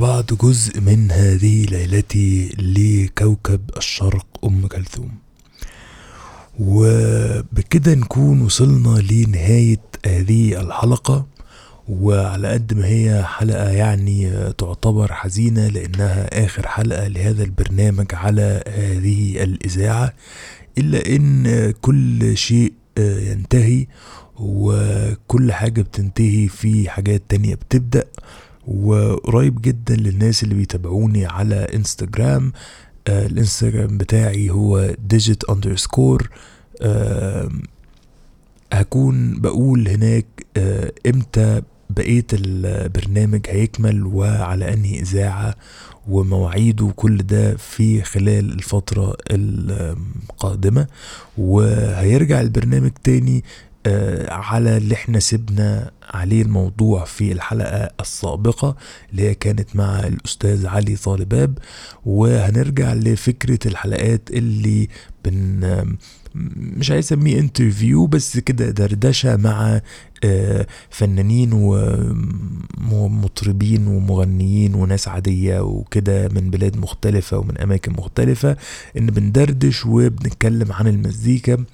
بعض جزء من هذه ليلتي لكوكب الشرق أم كلثوم. وبكده نكون وصلنا لنهاية هذه الحلقة وعلى قد ما هي حلقة يعني تعتبر حزينة لأنها آخر حلقة لهذا البرنامج على هذه الإذاعة إلا إن كل شيء ينتهي وكل حاجة بتنتهي في حاجات تانية بتبدأ. وقريب جدا للناس اللي بيتابعوني على انستجرام آه الإنستجرام بتاعي هو digit underscore. آه هكون بقول هناك آه إمتى بقية البرنامج هيكمل وعلى أنهي إذاعة ومواعيده وكل ده في خلال الفترة القادمة. وهيرجع البرنامج تاني على اللي إحنا سيبنا عليه الموضوع في الحلقة السابقة اللي هي كانت مع الأستاذ علي طالباب. وهنرجع لفكرة الحلقات اللي بن مش عايز أسميه انترفيو بس كده دردشة مع آه، فنانين ومطربين ومغنيين وناس عادية وكده من بلاد مختلفة ومن أماكن مختلفة إن بندردش وبنتكلم عن المزيكا.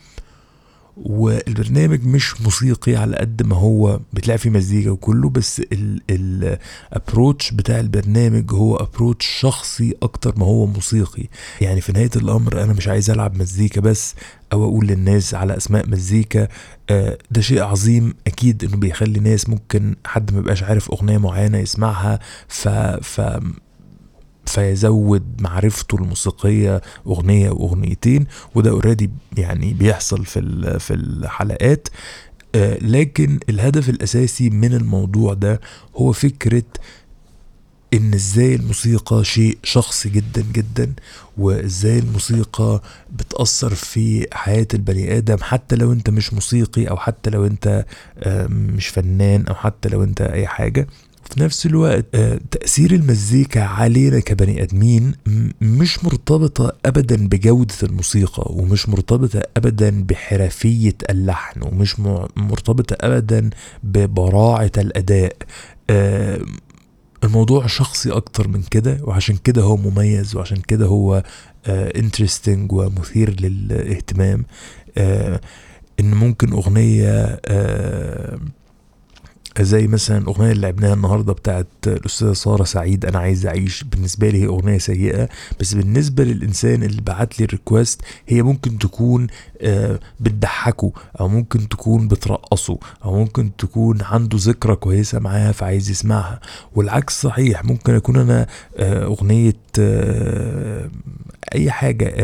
والبرنامج مش موسيقي على قد ما هو بتلاقي فيه مزيكا وكله بس ال approach بتاع البرنامج هو approach شخصي أكتر ما هو موسيقي. يعني في نهاية الأمر أنا مش عايز ألعب مزيكا بس أو أقول للناس على أسماء مزيكا. آه، ده شيء عظيم أكيد إنه بيخلي ناس ممكن حد ما يبقاش عارف أغنية معينة يسمعها ف, ف فيزود معرفته الموسيقية أغنية وأغنيتين وده اوريدي يعني بيحصل في في الحلقات. آه، لكن الهدف الأساسي من الموضوع ده هو فكرة إن إزاي الموسيقى شيء شخصي جدا جدا وإزاي الموسيقى بتأثر في حياة البني آدم حتى لو أنت مش موسيقي أو حتى لو أنت آه، مش فنان أو حتى لو أنت أي حاجة. في نفس الوقت آه، تأثير المزيكا علينا كبني آدمين مش مرتبطة أبدا بجودة الموسيقى ومش مرتبطة أبدا بحرفية اللحن ومش مرتبطة أبدا ببراعة الأداء. آه، الموضوع شخصي أكتر من كده وعشان كده هو مميز وعشان كده هو انترستنج ومثير للاهتمام. آه، إن ممكن أغنية آه، زي مثلا أغنية اللي لعبناها النهارده بتاعت الأستاذة سارة سعيد أنا عايز أعيش. بالنسبة لي هي أغنية سيئة بس بالنسبة للإنسان اللي بعت لي ال request هي ممكن تكون آه، بتضحكه أو ممكن تكون بترقصه أو ممكن تكون عنده ذكرى كويسة معاها فعايز يسمعها. والعكس صحيح ممكن أكون أنا آه، أغنية آه، أي حاجة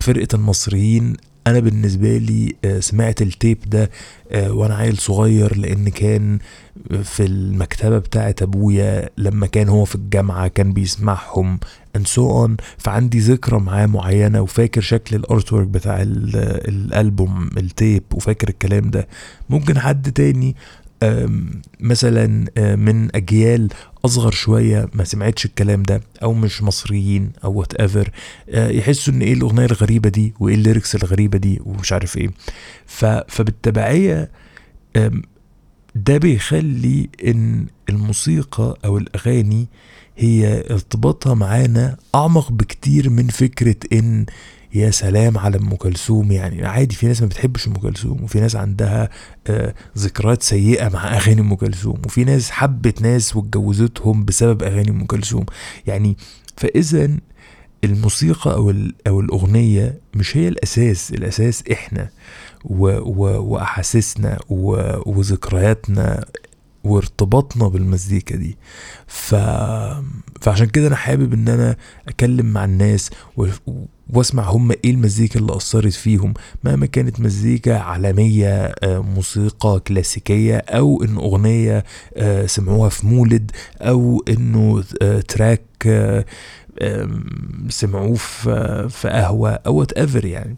فرقة المصريين أنا بالنسبة لي آه، سمعت ال tape ده آه، وأنا عيل صغير لأن كان في المكتبة بتاعه أبويا لما كان هو في الجامعة كان بيسمعهم and so on. فعندي ذكرى معاه معينة وفاكر شكل ال art بتاع ال- الألبوم ال tape وفاكر الكلام ده. ممكن حد تاني مثلا آه، من أجيال أصغر شوية ما سمعتش الكلام ده أو مش مصريين أو whatever يحسوا إن إيه الأغنية الغريبة دي وإيه ال lyrics الغريبة دي ومش عارف إيه. فبالتبعية ده بيخلي إن الموسيقى أو الأغاني هي ارتباطها معانا أعمق بكتير من فكرة إن يا سلام على أم كلثوم. يعني عادي في ناس ما بتحبش أم كلثوم وفي ناس عندها آه ذكريات سيئة مع أغاني أم كلثوم وفي ناس حبت ناس واتجوزتهم بسبب أغاني أم كلثوم. يعني فإذا الموسيقى أو أو الأغنية مش هي الأساس الأساس إحنا وأحاسيسنا وذكرياتنا وارتباطنا بالمزيكا دي. ف... فعشان كده أنا حابب إن أنا أتكلم مع الناس و... وأسمع هم إيه المزيكا اللي أثرت فيهم مهما كانت مزيكا عالمية آه، موسيقى كلاسيكية أو إن أغنية آه، سمعوها في مولد أو إنه آه، track سمعوه في قهوة أو whatever يعني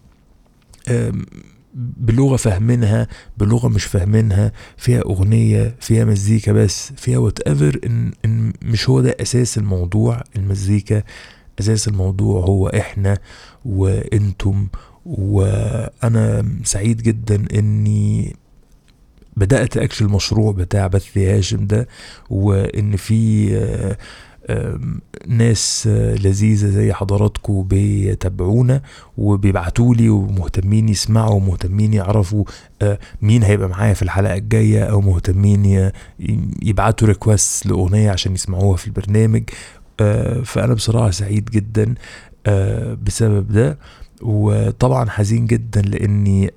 بلغة فاهمينها بلغة مش فاهمينها فيها أغنية فيها مزيكا بس فيها whatever إن إن مش هو ده أساس الموضوع المزيكا. أساس الموضوع هو إحنا وأنتم وأنا سعيد جدا إني بدأت اكشن المشروع بتاع بث هاشم ده وإن في آه، ناس آه، لذيذة زي حضراتكم بيتابعونا وبيبعتوا لي ومهتمين يسمعوا ومهتمين يعرفوا آه، مين هيبقى معايا في الحلقة الجاية أو مهتمين يبعتوا request لأغنية عشان يسمعوها في البرنامج. آه، فأنا بصراحة سعيد جدا بسبب ده. وطبعا حزين جدا لأني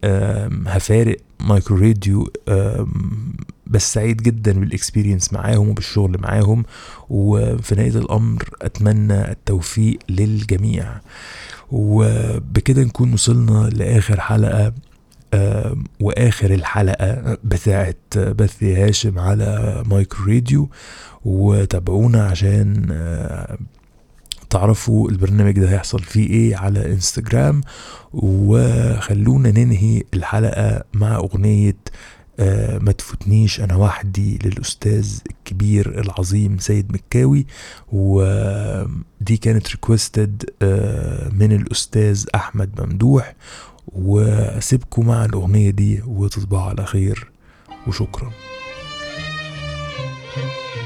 هفارق مايكرو راديو بس سعيد جدا بال experience معاهم وبالشغل معاهم وفي نهاية الأمر أتمنى التوفيق للجميع. وبكده نكون وصلنا لآخر حلقة وآخر الحلقة بتاعت بث هاشم على مايكرو راديو. وتابعونا عشان تعرفوا البرنامج ده هيحصل فيه إيه على إنستجرام. وخلونا ننهي الحلقة مع أغنية آه ما تفوتنيش أنا وحدي للأستاذ الكبير العظيم سيد مكاوي ودي كانت ريكوستد آه من الأستاذ أحمد ممدوح وأسيبكم مع الأغنية دي وتصبحوا على خير وشكرا. وحياتك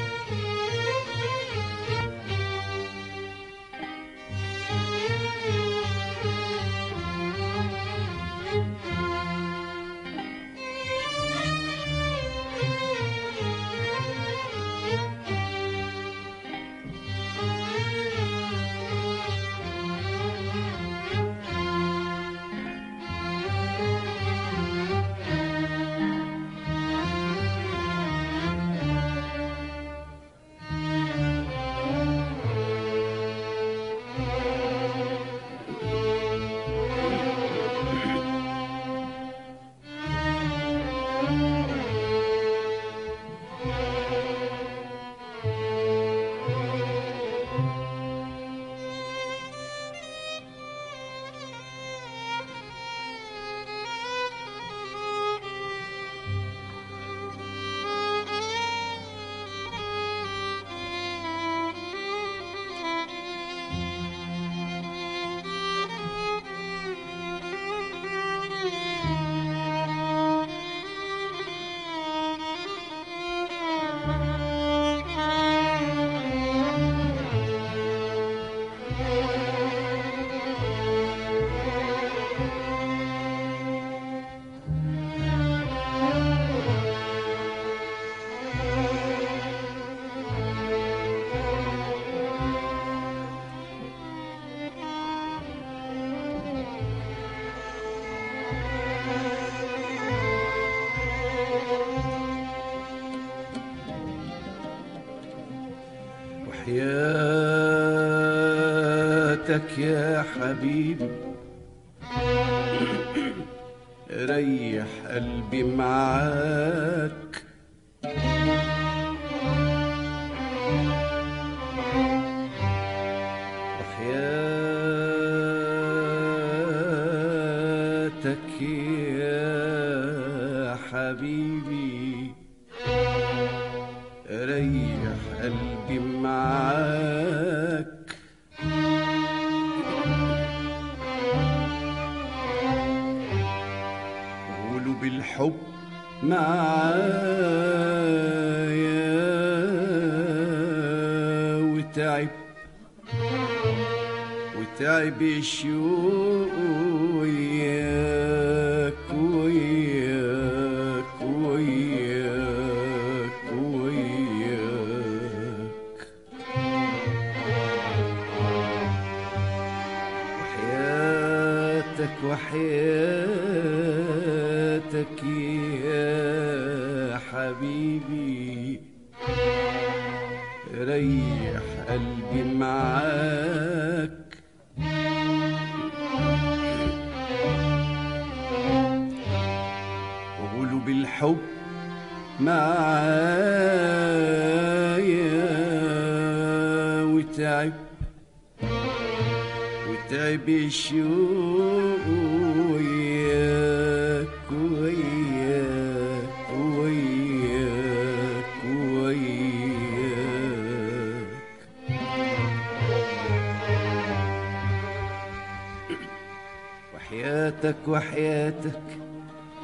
وحياتك وحياتك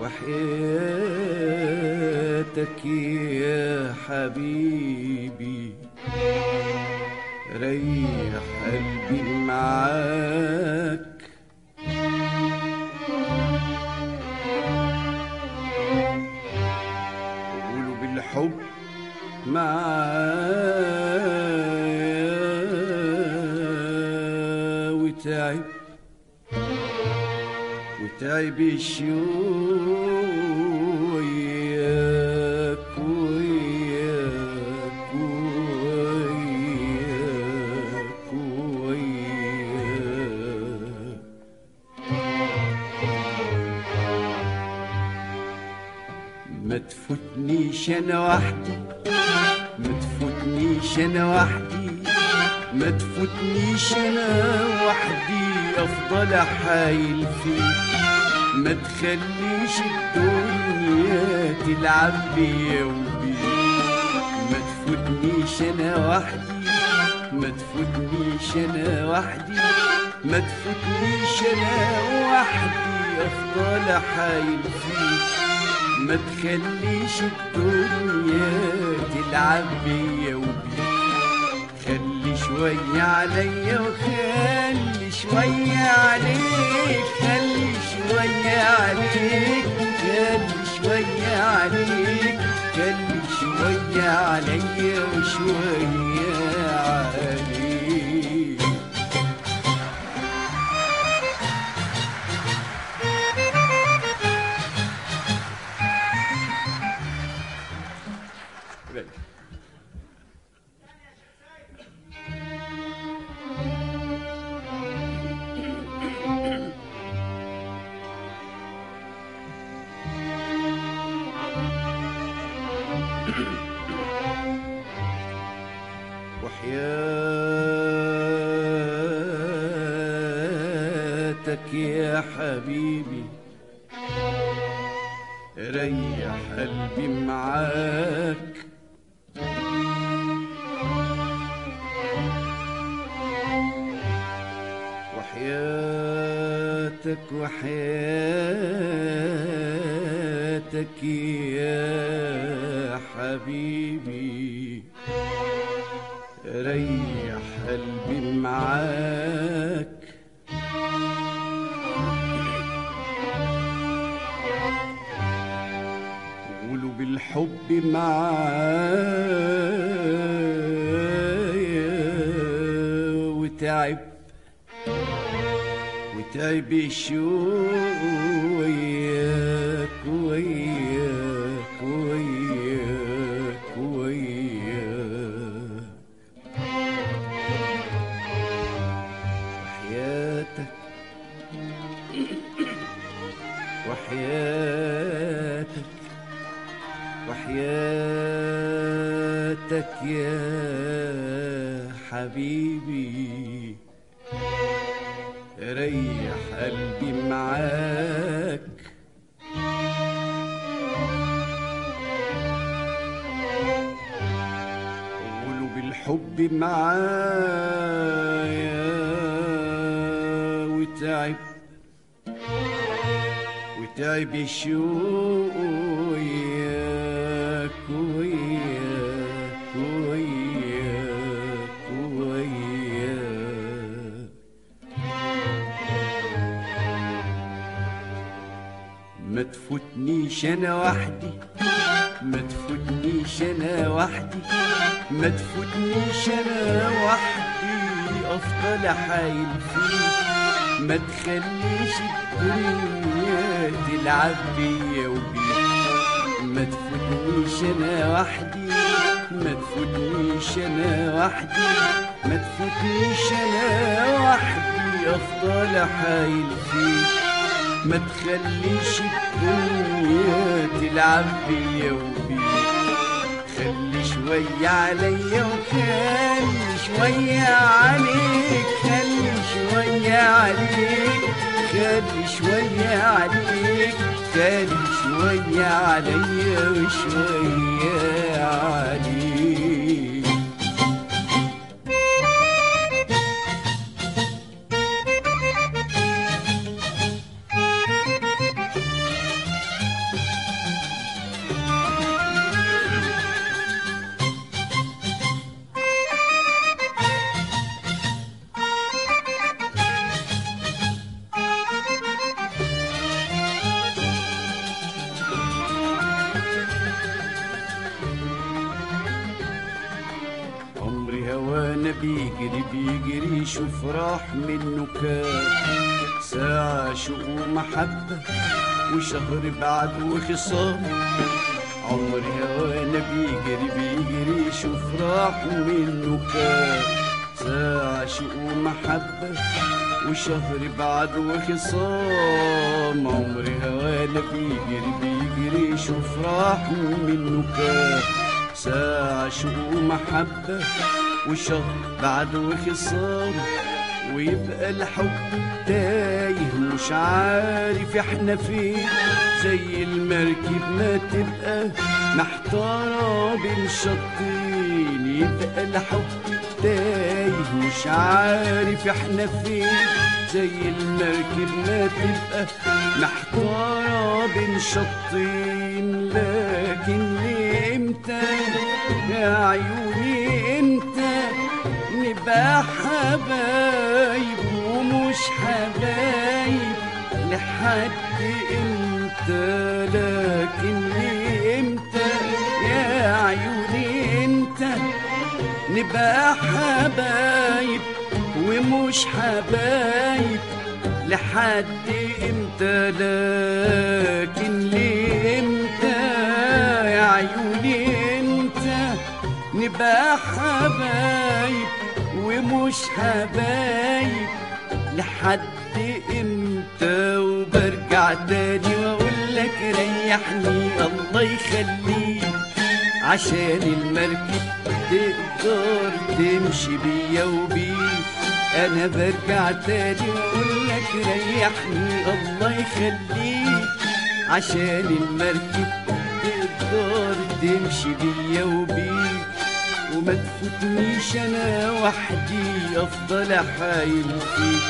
وحياتك يا حبيبي. تفوتنيش أنا وحدي. ما تفوتنيش أنا وحدي. ما تفوتنيش أنا وحدي أفضل احايل فيك. ما تخليش الدنيا تلعب بيا وبيك. ما تفوتنيش أنا وحدي. ما تفوتنيش أنا وحدي. ما تفوتنيش أنا وحدي أفضل احايل فيك. ما تخليش الدنيا تلعب بيا وبيك. خلي شوية عليا وخلي شوية عليك. خلي شوية عليك خلي شوية عليك. خلي شوية عليا وشوية عليك. (coughs) وحياتك يا حبيبي ريح قلبي معاك. وحياتك وحياتك يا معايا وتعب. وتعب الشوق. تفوتنيش أنا وحدي. ما تفوتنيش أنا وحدي. ما تفوتنيش أنا وحدي. أفضل احايل فيك. ما تخليش الدنيا تلعب بيا وبيك. ما تفوتنيش أنا وحدي. ما تفوتنيش أنا وحدي. ما تفوتنيش أنا وحدي. أفضل احايل فيك. ما تخليش الدنيا تلعب بيا وبيك. خلي شوية عليا وخلي شوية عليك خلي شوية عليك خلي شوية عليك خلي شوية عليا وشوية يشوف راح منه كام ساعة شوق ومحبة وشهر بعد وخصام. عمري هوانا بيجري بيجري يشوف راح منه كام ساعة شوق ومحبة وشهر بعد وخصام. عمري هوانا بيجري بيجري يشوف راح منه كام ساعة شوق ومحبة وشهر بعد وخصام ويبقى الحب تايه مش عارف إحنا فين. زي المركب ما تبقى محتارة بين شطين يبقى الحب تايه مش عارف إحنا فين. زي المركب ما تبقى محتارة بين شطين لكن إمتى يا عيوني إمتى نبقى حبايب ومش حبايب لحد إمتى لكن إمتى؟ يا عيوني إمتى؟ نبقى حبايب ومش حبايب لحد إمتى لكن ليه إمتى؟ يا عيوني إمتى؟ نبقى حبايب ومش حبايب لحد إمتى؟ وبرجع تاني وأقول لك ريحني الله يخليك عشان المركب تقدر تمشي بيا وبيك. أنا برجع تاني وأقول لك ريحني الله يخليك عشان المركب تقدر تمشي بيا وبيك. وما تفوتنيش أنا وحدي أفضل احايل فيك.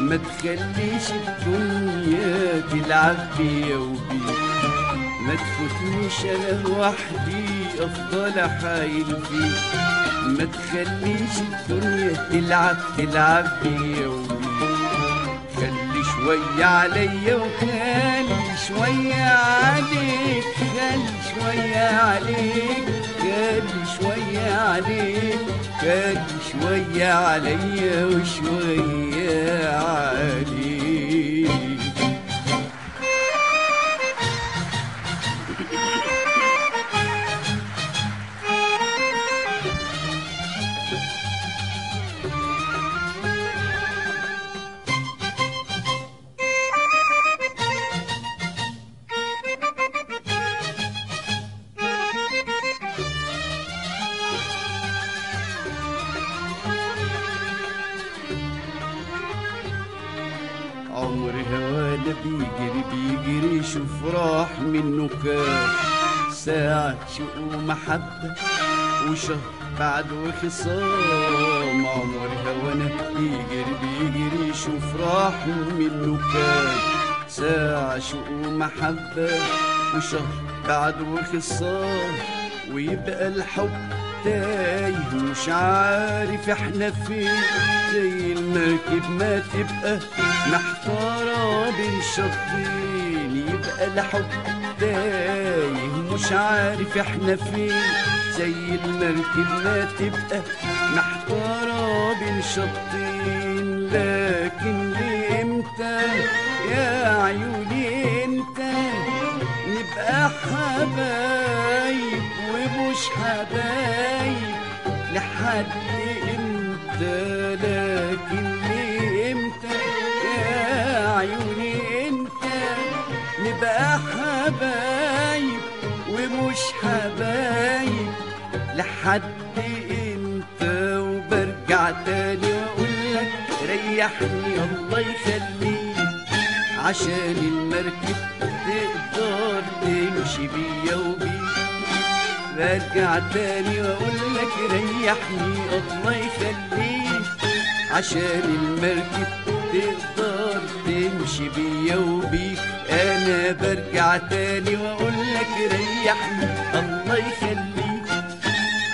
ما تخليش الدنيا تلعب بيا وبيك. ما تفوتنيش أنا وحدي أفضل احايل فيك. ما تخليش الدنيا تلعب تلعب بيا وبيك. خلي شوية عليا وخلي شوية عليك خلي شوية عليك خلي شوية عليك خلي شوية عليا وشوية عليك. بيجري يشوف راح منه كام ساعة شوق ومحبة وشهر بعد وخصام. عمر هوانا بيجري بيجري يشوف راح منه كام ساعة شوق ومحبة وشهر بعد وخصام. ويبقى الحب تايه مش عارف إحنا فين. زي المركب ما تبقى محتارة بين شطين. الحب تايه مش عارف إحنا فين زي المركب ما تبقى محتارة بين شطين لكن لامتى يا عيوني إمتى؟ نبقى حبايب ومش حبايب لحد إمتى؟ حبايب ومش حبايب لحد إمتى وبرجع تاني واقول لك ريحني الله يخليك. عشان المركب تقدر تمشي بيا وبيك. برجع تاني واقول لك ريحني الله يخليك. عشان المركب تقدر تمشي بيا وبيك أنا برجع تاني واقول لك ريحني. الله يخليك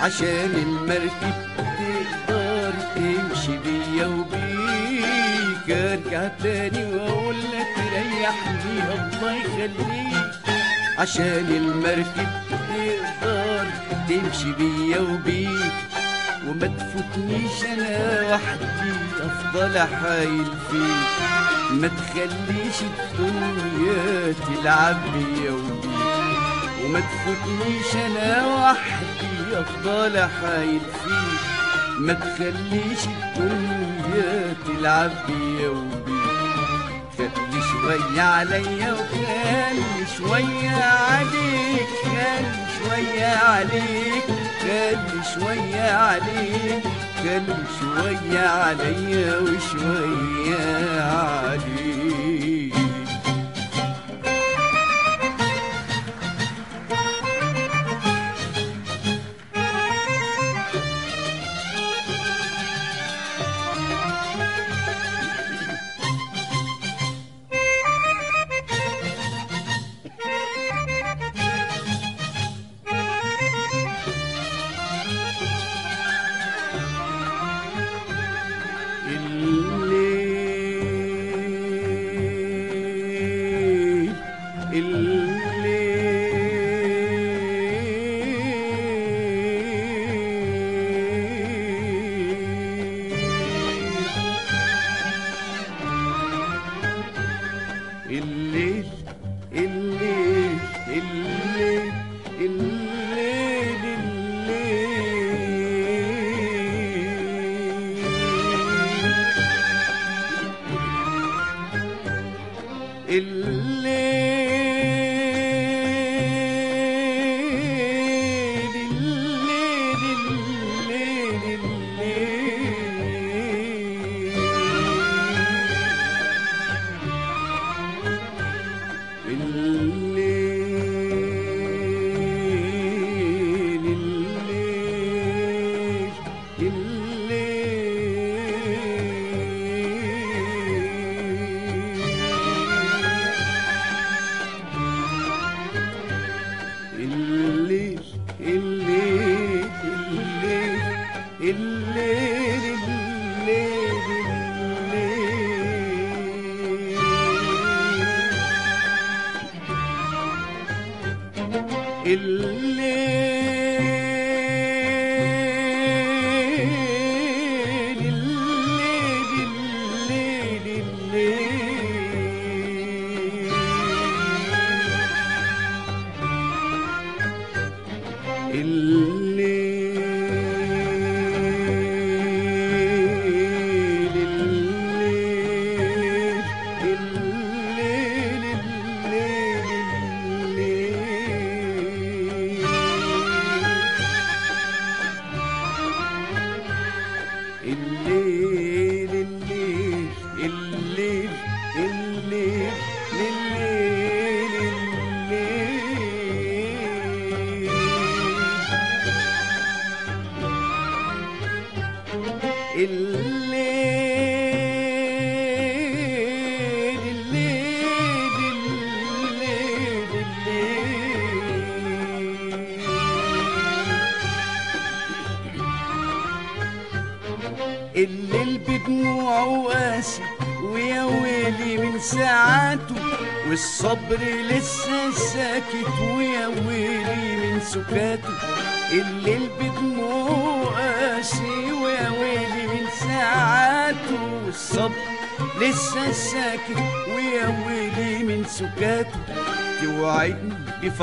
عشان المركب تقدر تمشي بيا وبيك أرجع تاني واقول لك ريحني. الله يخليك عشان المركب تقدر تمشي بيا وبيك وما تفوتنيش أنا وحدي أفضل احايل فيك. ما تخليش الدنيا تلعب بيا وبيك. وما تفوتنيش أنا وحدي أفضل احايل فيك. ما تخليش الدنيا تلعب بيا وبيك. شوية عليا وخلي شوية عليك خلي شوية عليك خلي شوية عليك خلي شوية عليا وشوية عليك.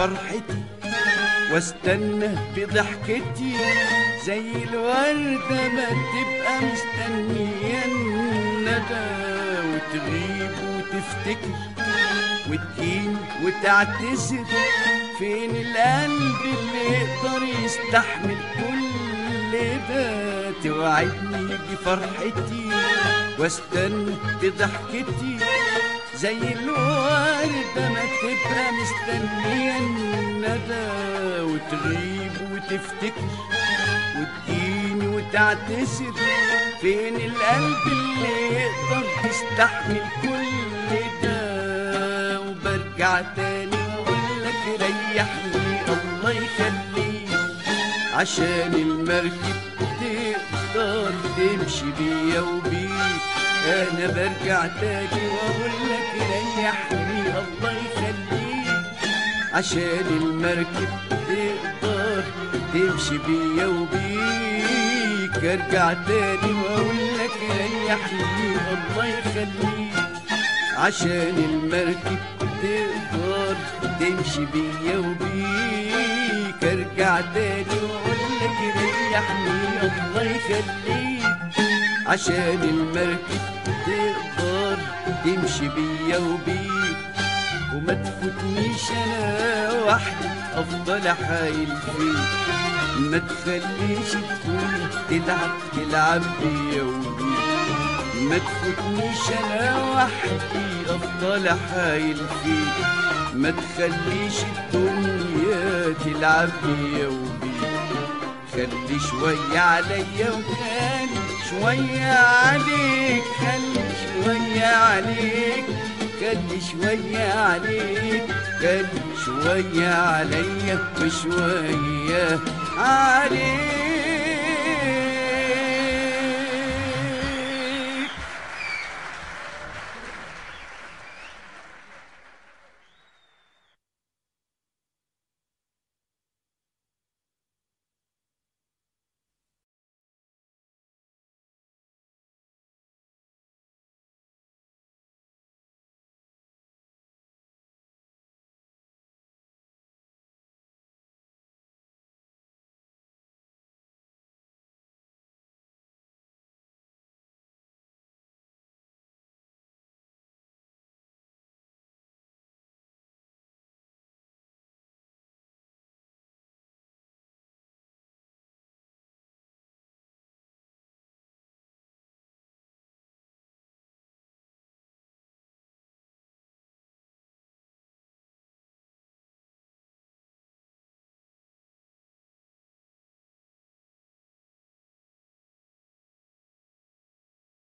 بفرحتي واستنى بضحكتي زي الوردة ما تبقى مستنية الندى وتغيب وتفتكر وتجيني وتعتذر. فين القلب اللي يقدر يستحمل كل ده؟ توعدني بفرحتي واستنى بضحكتي زي الوردة ما تبقى مستنية الندى وتغيب وتفتكر وتجيني وتعتذر. فين القلب اللي يقدر يستحمل كل ده؟ وبرجع تاني وأقول لك ريحني الله يخليك. عشان المركب تقدر تمشي بيا وبيك. أنا برجع تاني واقول لك ريحني الله يخليك. عشان المركب تقدر تمشي بيا وبيك. بيك ارجع تاني واقول لك ريحني الله يخليك. عشان المركب تقدر تمشي بيا وبيك. ارجع تاني واقول لك ريحني الله يخليك. عشان المركب تقدر تمشي بيا وبيك. وما تفوتنيش أنا وحدي أفضل احايل فيك. ما تخليش تكون تلعب تلعب بيا وبيك. ما تفوتنيش أنا وحدي أفضل احايل فيك. ما تخليش الدنيا تلعب بيا وبيك. خلي شوية عليا وخلي شوية عليك خلي شوية عليك خلي شوية عليك خلي شوية عليا وشوية عليك.